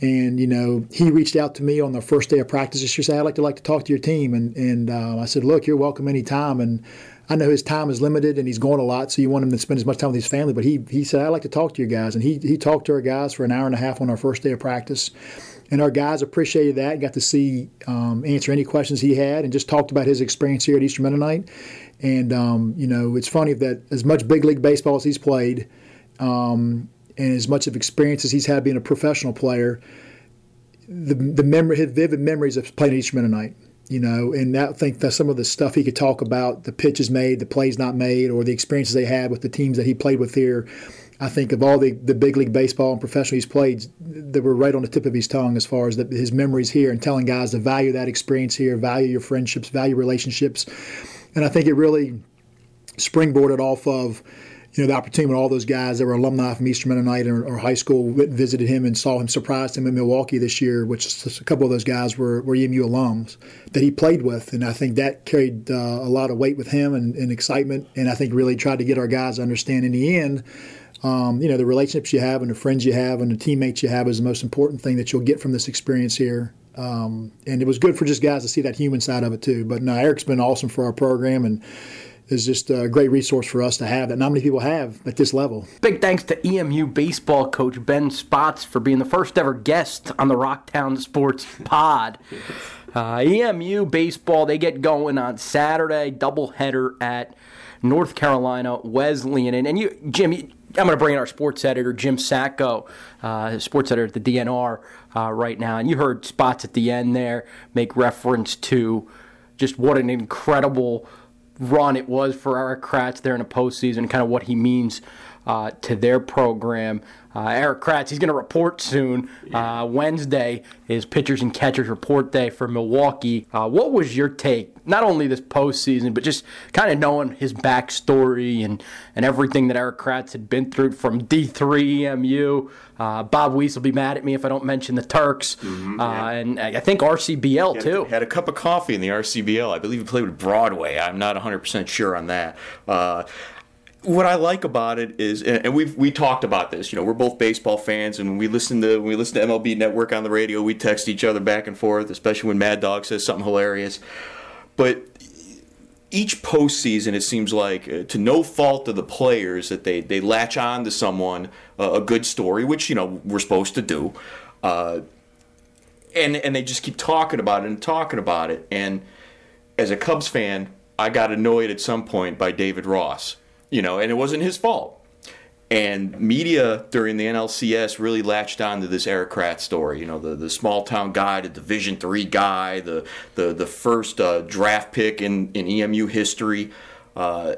D: and you know, he reached out to me on the first day of practice. He said, "I'd like to like to talk to your team." And and uh, I said, "Look, you're welcome anytime." And I know his time is limited and he's going a lot, so you want him to spend as much time with his family. But he he said, "I'd like to talk to you guys." And he he talked to our guys for an hour and a half on our first day of practice. And our guys appreciated that. Got to see um, answer any questions he had, and just talked about his experience here at Eastern Mennonite. And um, you know, it's funny that as much big league baseball as he's played, um, and as much of experience as he's had being a professional player, the the memory, his vivid memories of playing Eastern Mennonite. You know, and I think that some of the stuff he could talk about, the pitches made, the plays not made, or the experiences they had with the teams that he played with here. I think of all the, the big league baseball and professional he's played, that were right on the tip of his tongue as far as the, his memories here and telling guys to value that experience here, value your friendships, value relationships. And I think it really springboarded off of you know, the opportunity when all those guys that were alumni from Eastern Mennonite or, or high school visited him and saw him, surprised him in Milwaukee this year, which a couple of those guys were, were EMU alums that he played with. And I think that carried uh, a lot of weight with him and, and, excitement. And I think really tried to get our guys to understand in the end, um, you know, the relationships you have and the friends you have and the teammates you have is the most important thing that you'll get from this experience here. Um, and it was good for just guys to see that human side of it too. But no, Erik's been awesome for our program and is just a great resource for us to have that not many people have at this level.
A: Big thanks to EMU baseball coach Ben Spotts for being the first ever guest on the Rocktown Sports Pod. Uh, EMU baseball, they get going on Saturday, doubleheader at North Carolina Wesleyan. And, and you, Jim, I'm going to bring in our sports editor, Jim Sacco, uh, sports editor at the DNR uh, right now. And you heard Spotts at the end there make reference to just what an incredible run it was for our Kratz there in the postseason, kind of what he means uh, to their program. Uh, Erik Kratz, he's going to report soon. Uh, Wednesday is pitchers and catchers report day for Milwaukee. Uh, what was your take, not only this postseason, but just kind of knowing his backstory and, and everything that Erik Kratz had been through from D3 EMU? Uh, Bob Weiss will be mad at me if I don't mention the Turks, mm-hmm, uh, yeah. and I think RCBL
E: had,
A: too.
E: Had a cup of coffee in the RCBL. I believe he played with Broadway. I'm not 100 percent sure on that. What I like about it is, and we've we talked about this. You know, we're both baseball fans, and we listen to we listen to MLB Network on the radio, we text each other back and forth, especially when Mad Dog says something hilarious. But each postseason, it seems like, uh, to no fault of the players, that they they latch on to someone uh, a good story, which you know we're supposed to do, uh, and and they just keep talking about it and talking about it. And as a Cubs fan, I got annoyed at some point by David Ross you know, and it wasn't his fault. And media during the NLCS really latched on to this Kratz story. You know, the, the small town guy, the Division three guy, the the the first uh, draft pick in, in EMU history. Uh,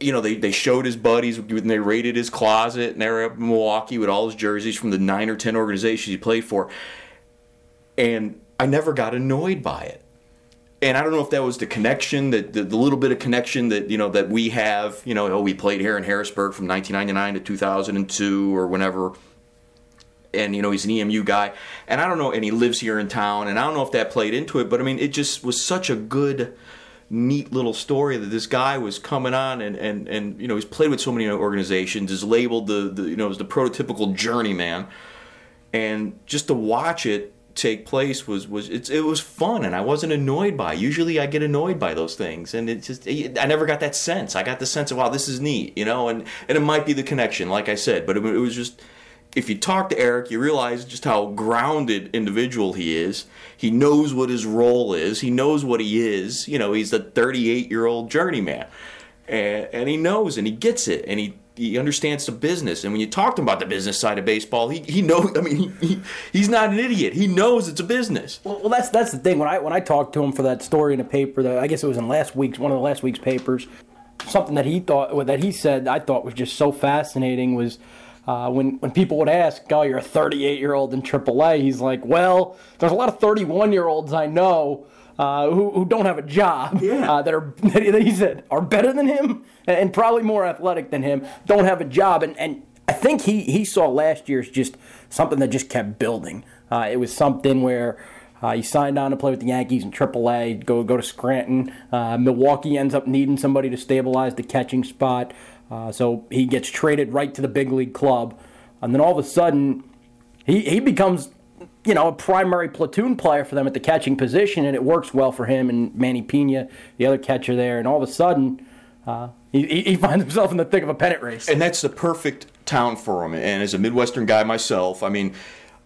E: you know, they, they showed his buddies they raided his closet and they were up in Milwaukee with all his jerseys from the nine or ten organizations he played for. And I never got annoyed by it and I don't know if that was the connection that the, the, little bit of connection that you know that we have. You know, oh, we played here in Harrisonburg from 1999 to 2002 or whenever. And you know he's an EMU guy, and I don't know, and he lives here in town, and I don't know if that played into it, but I mean, it just was such a good, neat little story that this guy was coming on, and and and you know he's played with so many organizations, is labeled the, the you know as the prototypical journeyman, and just to watch it take place was was it was fun and I wasn't annoyed by. It. Usually I get annoyed by those things and it just I never got that sense. I got the sense of wow this is neat, you know, and and it might be the connection like I said, but it, it was just if you talk to Erik, you realize just how grounded individual he is. He knows what his role is. He knows what he is. You know, he's a 38 year old journeyman, and, and he knows and he gets it, and he he understands the business. And when you talk to him about the business side of baseball, he, he knows. I mean, he, he, he's not an idiot. He knows it's a business.
A: Well, well, that's that's the thing. When I when I talked to him for that story in a paper, that I guess it was in last week's one of the last week's papers, something that he thought that he said I thought was just so fascinating was. Uh, when when people would ask, "Oh, you're a 38 year old in AAA," he's like, "Well, there's a lot of 31 year olds I know uh, who, who don't have a job
E: yeah. uh,
A: that are that he said are better than him and probably more athletic than him don't have a job and and I think he he saw last year's just something that just kept building. Uh, it was something where. Uh, he signed on to play with the Yankees in AAA. Go go to Scranton. Uh, Milwaukee ends up needing somebody to stabilize the catching spot, uh, so he gets traded right to the big league club, and then all of a sudden, he he becomes you know, a primary platoon player for them at the catching position, and it works well for him and Manny Piña, the other catcher there. And all of a sudden, uh, he, he finds himself in the thick of a pennant race.
E: And that's the perfect town for him. And as a Midwestern guy myself, I mean,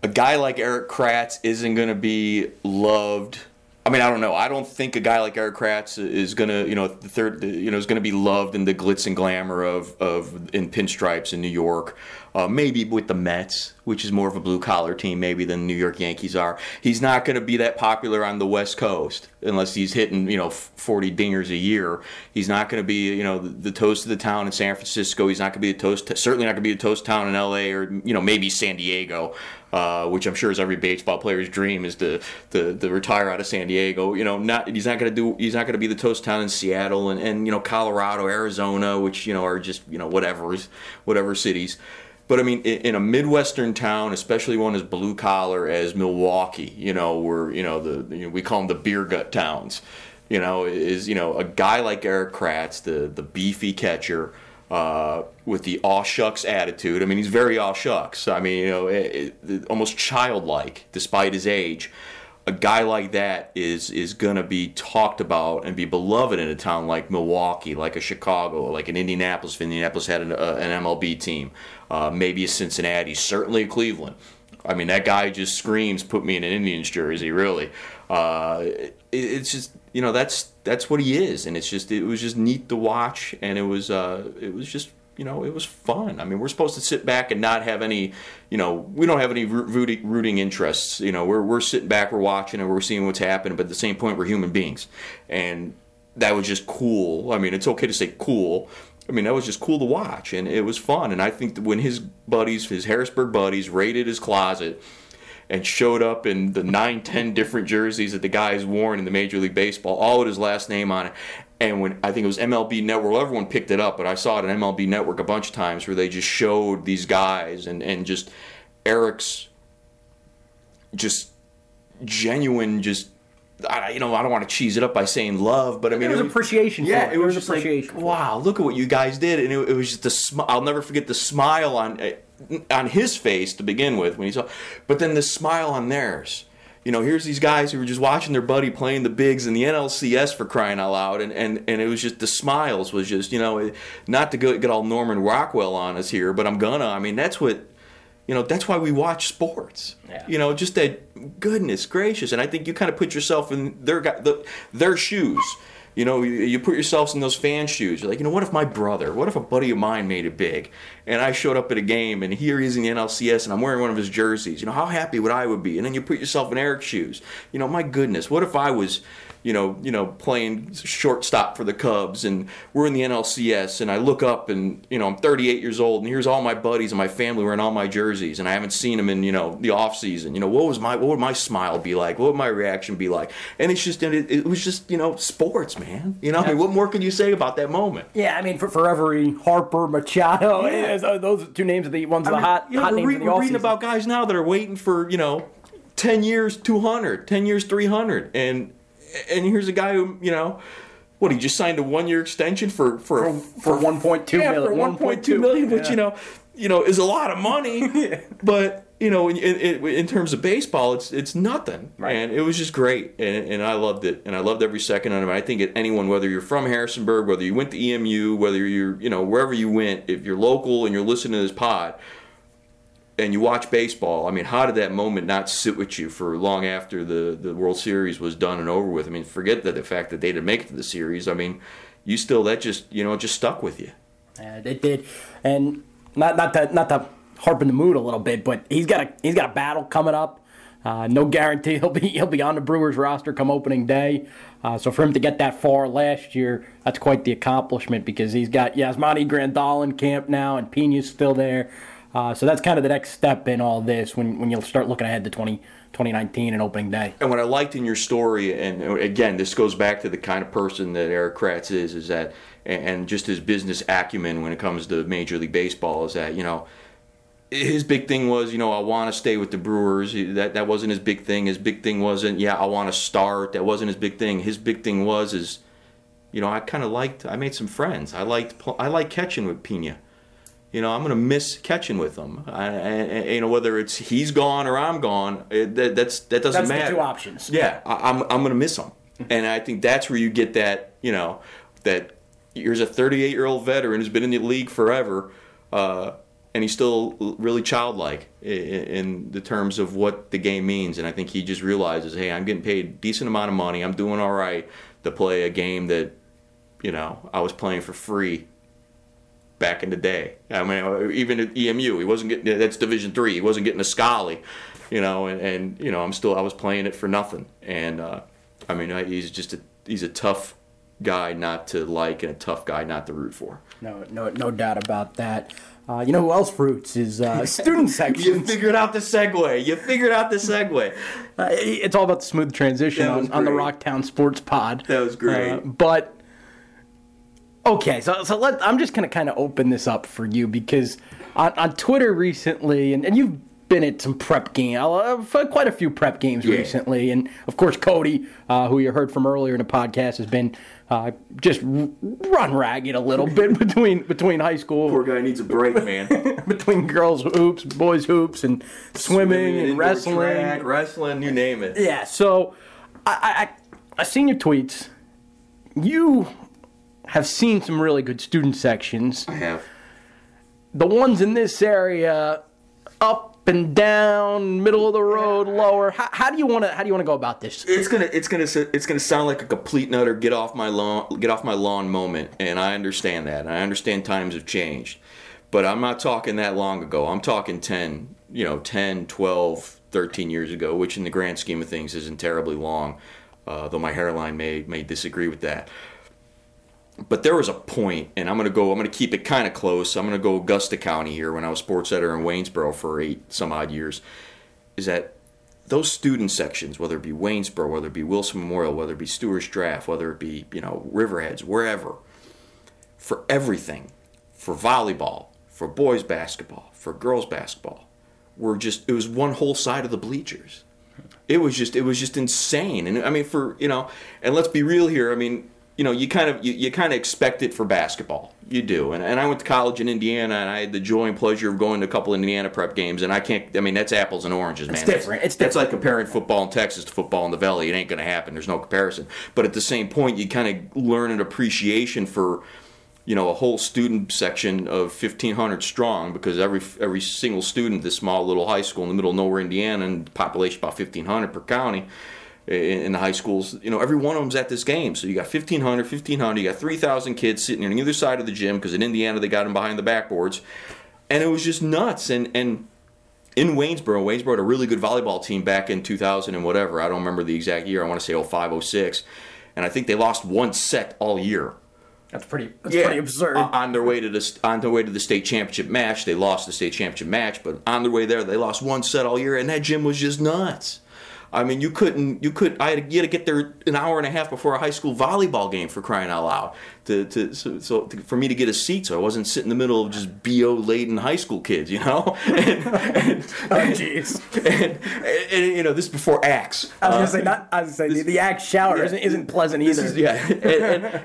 E: a guy like Erik Kratz isn't going to be loved – I mean, I don't know. I don't think a guy like Erik Kratz is gonna, you know, the third, you know, is gonna be loved in the glitz and glamour of of in pinstripes in New York. Uh, maybe with the Mets, which is more of a blue collar team, maybe than the New York Yankees are. He's not going to be that popular on the West Coast unless he's hitting, you know, 40 dingers a year. He's not going to be, you know, the, the, toast of the town in San Francisco. He's not going to be the toast, certainly not going to be the toast town in L.A. or you know maybe San Diego. Uh, which I'm sure is every baseball player's dream is to, to, to retire out of San Diego. You know, not he's not going to do he's not going to be the toast town in Seattle and, and you know Colorado, Arizona, which you know are just you know whatever whatever cities. But I mean, in a midwestern town, especially one as blue collar as Milwaukee, you know, where you know the you know, we call them the beer gut towns. You know, is you know a guy like Erik Kratz, the the beefy catcher uh, with the aw shucks attitude. I mean, he's very aw shucks. I mean, you know, it, it, almost childlike despite his age. A guy like that is is going to be talked about and be beloved in a town like Milwaukee, like a Chicago, like an Indianapolis. If Indianapolis had an, uh, an MLB team, uh, maybe a Cincinnati, certainly a Cleveland. I mean, that guy just screams, "Put me in an Indians jersey!" Really, uh, it, it's just you know that's that's what he is, and it's just it was just neat to watch, and it was uh, it was just you know it was fun. I mean, we're supposed to sit back and not have any, you know, we don't have any rooting, interests. You know, we're we're sitting back, we're watching, and we're seeing what's happening. But at the same point, we're human beings, and that was just cool. I mean, it's okay to say cool. I mean, that was just cool to watch, and it was fun. And I think that when his buddies, his Harrisburg buddies, raided his closet and showed up in the nine, ten different jerseys that the guy's worn in the Major League Baseball, all with his last name on it. And when I think it was MLB Network, everyone picked it up, but I saw it on MLB Network a bunch of times where they just showed these guys and, and just Erik's just genuine, just I, you know, I don't want to cheese it up by saying love, but I mean,
A: There was
E: it was-
A: appreciation
E: Yeah,
A: it.
E: it was
A: was
E: just like,
A: appreciation for
E: wow, look at what you guys did, and it, it was just the. Sm- I'll never forget the smile on uh, on his face to begin with when he saw, but then the smile on theirs. You know, here's these guys who were just watching their buddy playing the bigs in the NLCS for crying out loud, and, and, and it was just the smiles was just you know, not to go, get all Norman Rockwell on us here, but I'm gonna. I mean, that's what you know that's why we watch sports
A: Yeah.
E: you know just that goodness gracious and i think you kind of put yourself in their the, their shoes you know you, put yourselves in those fan shoes. You're like you know what if my brother what if a buddy of mine made it big and i showed up at a game and here he is in the nlcs and i'm wearing one of his jerseys? You know how happy would i would be? And then you put yourself in erik's shoes. You know my goodness what if i was you know, you know, playing shortstop for the Cubs, and we're in the NLCS, and I look up, and you know, I'm 38 years old, and here's all my buddies and my family wearing all my jerseys, and I haven't seen them in you know the off season. You know, what was my what would my smile be like? What would my reaction be like? And it's just it, it was just you know sports, man. You know, I mean, what more can you say about that moment?
A: Yeah, I mean, for, for every Harper, Machado,
E: Yeah.
A: those two names are the ones the
E: I mean,
A: hot,
E: yeah,
A: hot
E: we're,
A: names
E: re-
A: in the
E: we're reading about guys now that are waiting for you know 10 years 200 10 years 300 and and here's a guy who you know what he just signed a one year extension for for
A: for 1.2
E: yeah,
A: million,
E: for 1.2 million which
A: yeah.
E: you know you know is a lot of money. But you know in, in, in terms of baseball it's it's nothing.
A: Right.
E: and it was just great. And, and I loved it. And I loved every second of it. I think anyone whether you're from Harrisonburg whether you went to EMU whether you're you know wherever you went if you're local and you're listening to this pod and you watch baseball, I mean, how did that moment not sit with you for long after the, the World Series was done and over with? I mean, forget that the fact that they didn't make it to the series. I mean, you still that just you know just stuck with you.
A: Yeah, it did, and not not to not to harp in the mood a little bit, but he's got a he's got a battle coming up. Uh, no guarantee he'll be he'll be on the Brewers roster come opening day. Uh, so for him to get that far last year, that's quite the accomplishment because he's got Yasmani Grandal in camp now, and Piña's still there. Uh, so that's kind of the next step in all this when when you'll start looking ahead to 20, 2019 and opening day.
E: And what I liked in your story, and again, this goes back to the kind of person that Erik Kratz is, is that, and just his business acumen when it comes to Major League Baseball, is that you know, his big thing was, you know, I want to stay with the Brewers. That that wasn't his big thing. His big thing wasn't, yeah, I want to start. That wasn't his big thing. His big thing was, is, you know, I kind of liked. I made some friends. I liked. I like catching with Piña. You know, I'm gonna miss catching with him. I, I, you know, whether it's he's gone or I'm gone, it, that, that's that doesn't
A: That's the
E: matter.
A: two options.
E: Yeah, I, I'm I'm gonna miss him, and I think that's where you get that. You know, that here's a 38 year old veteran who's been in the league forever, uh, and he's still really childlike in, in the terms of what the game means. And I think he just realizes, hey, I'm getting paid a decent amount of money. I'm doing all right to play a game that, you know, I was playing for free back in the day. I mean, even at EMU, he wasn't getting that's Division three. He wasn't getting a Scully, you know, and, and you know, I'm still I was playing it for nothing. And uh, I mean, I- he's just a he's a tough guy not to like and a tough guy not to root for.
A: No, no, no doubt about that. Uh, you know who else roots is uh, student
E: You
A: section.
E: figured out the segue. You figured out the segue.
A: Uh, it's all about the smooth transition on, on the. Rocktown Sports Pod.
E: That was great.
A: Uh, but okay, so so let I'm just gonna kind of open this up for you because on, on Twitter recently, and, and you've been at some prep games, quite a few prep games
E: Yeah.
A: recently, and of course Cody, uh, who you heard from earlier in the podcast, has been uh, just run ragged a little bit between between high school
E: Poor guy needs a break, man.
A: between girls hoops, boys hoops, and swimming, and wrestling.
E: track, wrestling, you name it.
A: Yeah, so I I I seen your tweets. You have seen some really good student sections.
E: I have.
A: The ones in this area, up and down, middle of the road, lower. How, how do you want to how do you want to go about this?
E: it's gonna it's gonna it's gonna sound like a complete and utter get off my lawn get off my lawn moment and i understand that i understand times have changed but i'm not talking that long ago i'm talking 10 you know 10 12 13 years ago which in the grand scheme of things isn't terribly long uh, though my hairline may may disagree with that but there was a point, and I'm to go. I'm to keep it kind of close. I'm to go Augusta County here. When I was sports editor in Waynesboro for eight some odd years, is that those student sections, whether it be Waynesboro, whether it be Wilson Memorial, whether it be Stuarts Draft, whether it be you know Riverheads, wherever, for everything, for volleyball, for boys basketball, for girls basketball, were just it was one whole side of the bleachers. It was just it was just insane, and I mean for you know, and let's be real here. I mean, you know, you kind of you, you kind of expect it for basketball. You do, and, and I went to college in Indiana, and I had the joy and pleasure of going to a couple of Indiana prep games, and I can't. I mean, that's apples and oranges, man.
A: It's different. It's different.
E: That's like comparing football in Texas to football in the Valley. It ain't going to happen. There's no comparison. But at the same point, you kind of learn an appreciation for you know a whole student section of 1500 strong because every every single student at this small little high school in the middle of nowhere indiana and population about 1500 per county in, in the high schools you know every one of them's at this game so you got 1500 1500 you got 3000 kids sitting on either side of the gym because in indiana they got them behind the backboards and it was just nuts and and in Waynesboro, Waynesboro had a really good volleyball team back in 2000 and whatever. I don't remember the exact year. I want to say 05, 06. And I think they lost one set all year
A: That's pretty. That's pretty absurd.
E: on- On their way to the on their way to the state championship match, they lost the state championship match. But on their way there, they lost one set all year, and that gym was just nuts. I mean, you couldn't you could I had to, you had to get there an hour and a half before a high school volleyball game for crying out loud to, to so, so to, for me to get a seat, so I wasn't sitting in the middle of just bo laden high school kids, you know. and, and,
A: oh jeez.
E: and, and, and, you know this is before Axe.
A: I was
E: Uh,
A: gonna say not. I was gonna say the, the axe shower
E: yeah.
A: isn't, isn't pleasant either.
E: is- yeah,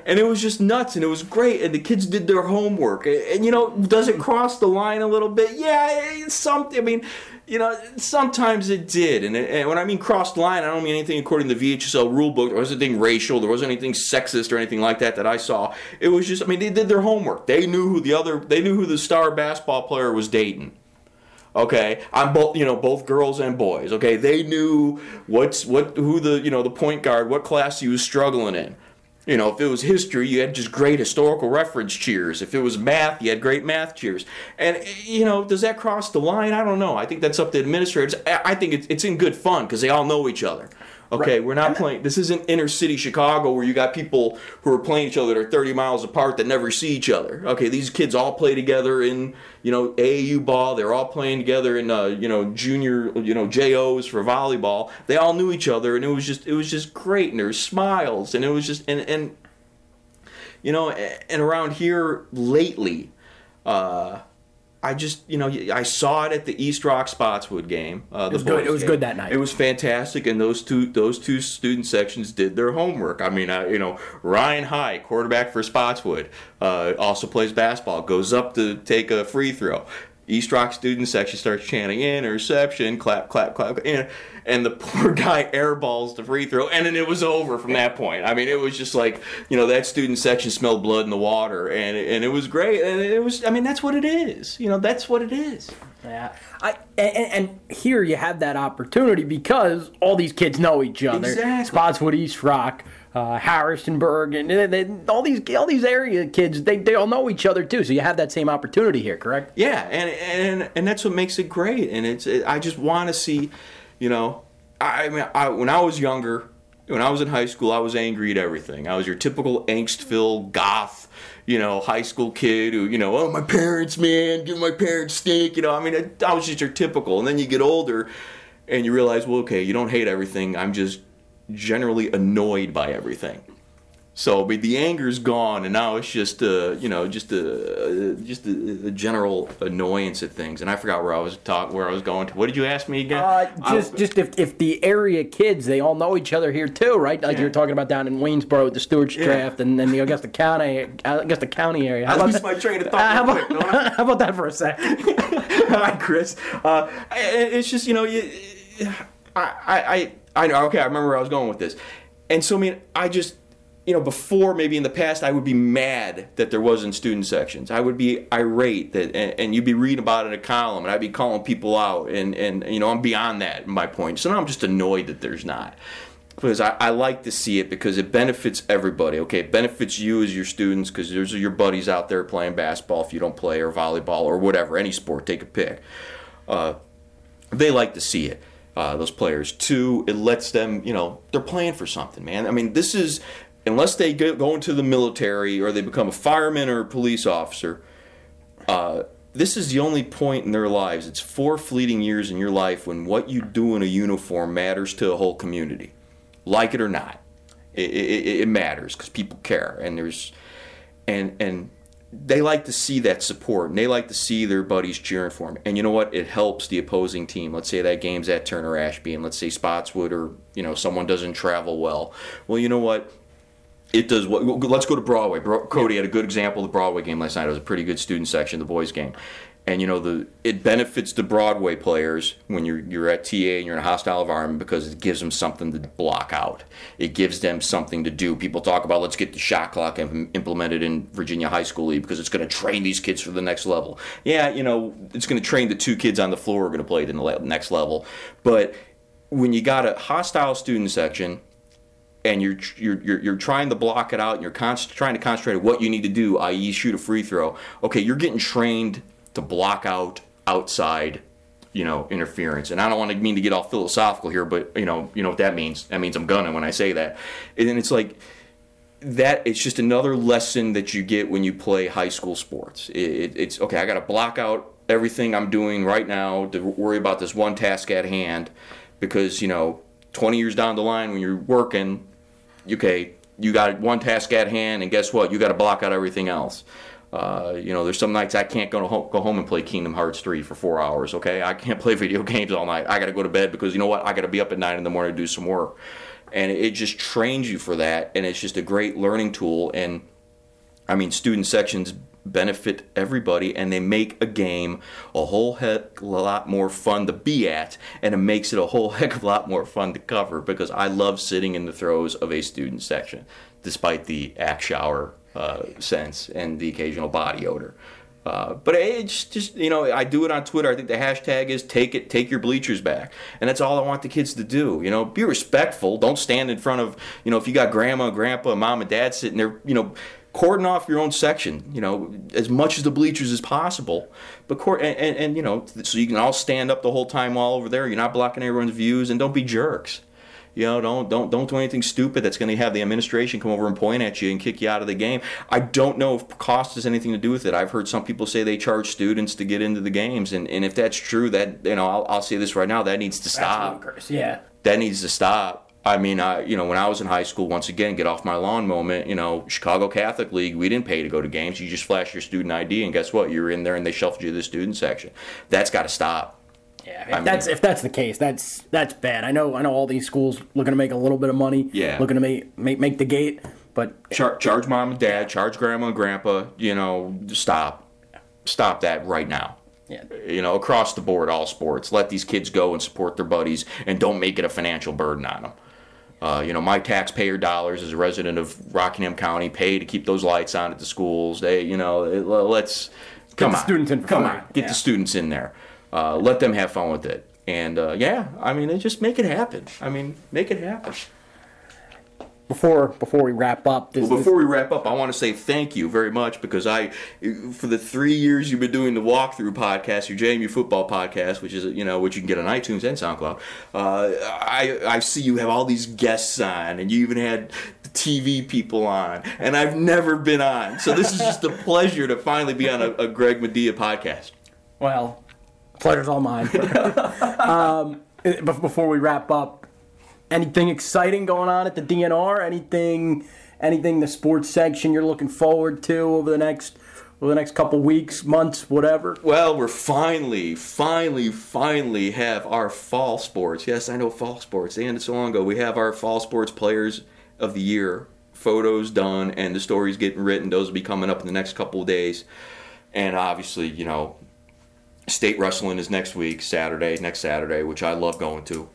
E: and, it was just nuts, and it was great, and the kids did their homework, and, and, you know, does it cross the line a little bit? Yeah, it's something. I mean, you know, sometimes it did, and, it, and when I mean crossed line, I don't mean anything according to the VHSL rulebook. There wasn't anything racial, there wasn't anything sexist or anything like that that I saw. It was just, I mean, they did their homework. They knew who the other, they knew who the star basketball player was dating. Okay, I'm both you know both girls and boys. Okay, they knew what's what who the you know the point guard what class he was struggling in. You know, if it was history, you had just great historical reference cheers. If it was math, you had great math cheers. And you know, does that cross the line? I don't know. I think that's up to administrators. I think it's in good fun because they all know each other. Okay, we're not playing. This isn't inner city Chicago where you got people who are playing each other that are 30 miles apart that never see each other. Okay, these kids all play together in you know AAU ball. They're all playing together in uh, you know junior you know JOs for volleyball. They all knew each other, and it was just it was just great. And there was smiles, and it was just and and you know and around here lately. Uh, I just, you know, I saw it at the East Rock Spotswood game. Uh, the
A: was good. It was
E: game.
A: good that night.
E: It was fantastic, and those two those two student sections did their homework. I mean, uh, you know, Ryan High, quarterback for Spotswood, uh, also plays basketball. Goes up to take a free throw. East Rock student section starts chanting interception, clap, clap, clap, and, and the poor guy airballs the free throw, and then it was over from that point. I mean, it was just like you know that student section smelled blood in the water, and and it was great, and it was. I mean, that's what it is. You know, that's what it is.
A: Yeah, I and, and here you have that opportunity because all these kids know each other.
E: Exactly.
A: Spotswood, East Rock, uh, Harrisonburg, and they, they, all these all these area kids they, they all know each other too. So you have that same opportunity here, correct?
E: Yeah, and and and that's what makes it great. And it's it, I just want to see, you know, I, I mean, I, when I was younger, when I was in high school, I was angry at everything. I was your typical angst-filled goth, you know, high school kid who, you know, oh my parents, man, give my parents steak, You know, I mean, I, I was just your typical. And then you get older, and you realize, well, okay, you don't hate everything. I'm just generally annoyed by everything. So, but the anger's gone, and now it's just, uh, you know, just a, just a, a general annoyance at things. And I forgot where I was talk, where I was going to. What did you ask me again?
A: Uh,
E: I-
A: just just if, if the area kids they all know each other here too, right? Like
E: Yeah.
A: you're talking about down in Waynesboro with the Stuarts
E: Yeah.
A: draft, and then the Augusta County, Augusta County area. How
E: I lose
A: that?
E: my train of thought
A: Uh, how, about,
E: quick,
A: how about that for a sec?
E: Hi, Chris. Uh, it's just you know, you, I, I, I, I know. Okay, I remember where I was going with this, and so I mean, I just, you know, before maybe in the past, I would be mad that there wasn't student sections. I would be irate that, and, and you'd be reading about it in a column, and I'd be calling people out, and and you know, I'm beyond that. My point. So now I'm just annoyed that there's not. Because I, I like to see it because it benefits everybody. Okay, it benefits you as your students because there's your buddies out there playing basketball if you don't play or volleyball or whatever, any sport, take a pick. Uh, they like to see it. Uh, those players. Two, it lets them, you know, they're playing for something, man. I mean, this is unless they go, into the military or they become a fireman or a police officer. Uh, this is the only point in their lives. It's four fleeting years in your life when what you do in a uniform matters to a whole community, like it or not. It, it, it matters because people care, and there's, and and they like to see that support and they like to see their buddies cheering for them. And you know what? It helps the opposing team. Let's say that game's at Turner Ashby and let's say Spotswood or, you know, someone doesn't travel well. Well, you know what? It does what let's go to Broadway. Bro, Cody had a good example of the Broadway game last night. It was a pretty good student section, the boys game and you know the it benefits the Broadway players when you're you're at TA and you're in a hostile environment because it gives them something to block out. It gives them something to do. People talk about let's get the shot clock implemented in Virginia High School League because it's going to train these kids for the next level. Yeah, you know it's going to train the two kids on the floor who are going to play it in the next level. But when you got a hostile student section and you're, you're, you're, you're, trying to block it out and you're trying to concentrate on what you need to do, i.e., shoot a free throw, okay, you're getting trained to block out outside you know interference. And i don't want to mean to get all philosophical here but you know you know what that means. That means i'm gunning when i say that. And it's like that it's just another lesson that you get when you play high school sports. It, it, it's okay i got to block out everything i'm doing right now to worry about this one task at hand because you know 20 years down the line when you're working okay you got one task at hand and guess what? You got to block out everything else uh, you know, there's some nights I can't go home, go home and play Kingdom Hearts 3 for four hours. Okay, I can't play video games all night. I got to go to bed because you know what? I got to be up at nine in the morning to do some work, and it just trains you for that. And it's just a great learning tool. And I mean, student sections benefit everybody, and they make a game a whole heck a lot more fun to be at, and it makes it a whole heck of a lot more fun to cover because I love sitting in the throes of a student section, despite the act shower uh, sense and the occasional body odor. Uh, but it's just you know I do it on Twitter. I think the hashtag is take it, take your bleachers back, and that's all I want the kids to do. You know, be respectful. Don't stand in front of you know if you got grandma, grandpa, mom, and dad sitting there. You know, cordon off your own section. You know, as much as the bleachers as possible. But court and, and, and you know so you can all stand up the whole time while over there. You're not blocking everyone's views, and don't be jerks. You know, don't don't don't do anything stupid that's going to have the administration come over and point at you and kick you out of the game. I don't know if cost has anything to do with it. I've heard some people say they charge students to get into the games, and, and if that's true, that you know, I'll, I'll say this right now, that needs to stop.
A: Yeah,
E: that needs to stop. I mean, I you know, when I was in high school, once again, get off my lawn moment. You know, Chicago Catholic League, we didn't pay to go to games. You just flash your student ID, and guess what? You're in there, and they shuffled you to the student section. That's got to stop.
A: Yeah, if I that's mean, if that's the case, that's that's bad. I know I know all these schools looking to make a little bit of money.
E: Yeah,
A: looking to make make, make the gate, but
E: Char- charge mom and dad, charge grandma and grandpa. You know, stop, stop that right now.
A: Yeah.
E: You know, across the board, all sports. Let these kids go and support their buddies, and don't make it a financial burden on them. Uh, you know, my taxpayer dollars as a resident of Rockingham County pay to keep those lights on at the schools. They, you know, let's come
A: on, students in
E: come on, get yeah. the students in there. Uh, let them have fun with it. And uh, yeah, I mean, just make it happen. I mean, make it happen.
A: Before before we wrap up,
E: this, well, before we wrap up, I want to say thank you very much because I, for the three years you've been doing the walkthrough podcast, your JMU football podcast, which is you know which you can get on iTunes and SoundCloud. Uh, I I see you have all these guests on, and you even had TV people on, and I've never been on. So this is just a pleasure to finally be on a, a Greg Madia podcast.
A: Well, pleasure's all mine. um, before we wrap up, anything exciting going on at the DNR? Anything, anything the sports section you're looking forward to over the next over the next couple weeks, months, whatever?
E: Well, we're finally, finally, finally have our fall sports. Yes, I know fall sports. They ended so long ago. We have our fall sports players of the year photos done, and the stories getting written. Those will be coming up in the next couple of days. And obviously, you know, state wrestling is next week, Saturday, next Saturday, which I love going to.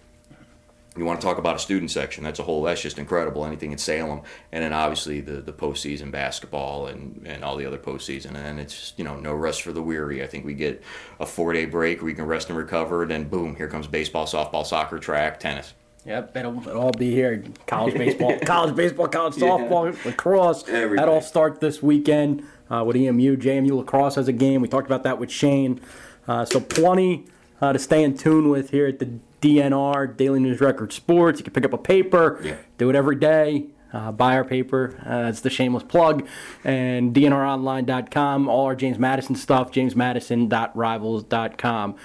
E: You want to talk about a student section? That's a whole. That's just incredible. Anything in Salem, and then obviously the the postseason basketball and and all the other postseason, and then it's just, you know no rest for the weary. I think we get a four day break where you can rest and recover, and then boom, here comes baseball, softball, soccer, track, tennis.
A: Yep, it'll, it'll all be here. College baseball, college baseball, college softball, yeah. lacrosse. Everything. That all start this weekend uh, with EMU. JMU lacrosse has a game. We talked about that with Shane. Uh, so plenty uh, to stay in tune with here at the DNR Daily News Record Sports. You can pick up a paper, yeah. do it every day. Uh, buy our paper. Uh, it's the shameless plug. And DNROnline.com. All our James Madison stuff. JamesMadison.rivals.com.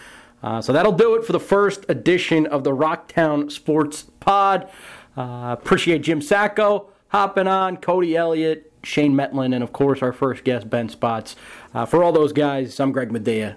A: Uh, so that'll do it for the first edition of the Rocktown Sports Pod. Uh, appreciate Jim Sacco hopping on, Cody Elliott, Shane Mettlen, and of course our first guest, Ben Spotts. Uh, for all those guys, I'm Greg Madia.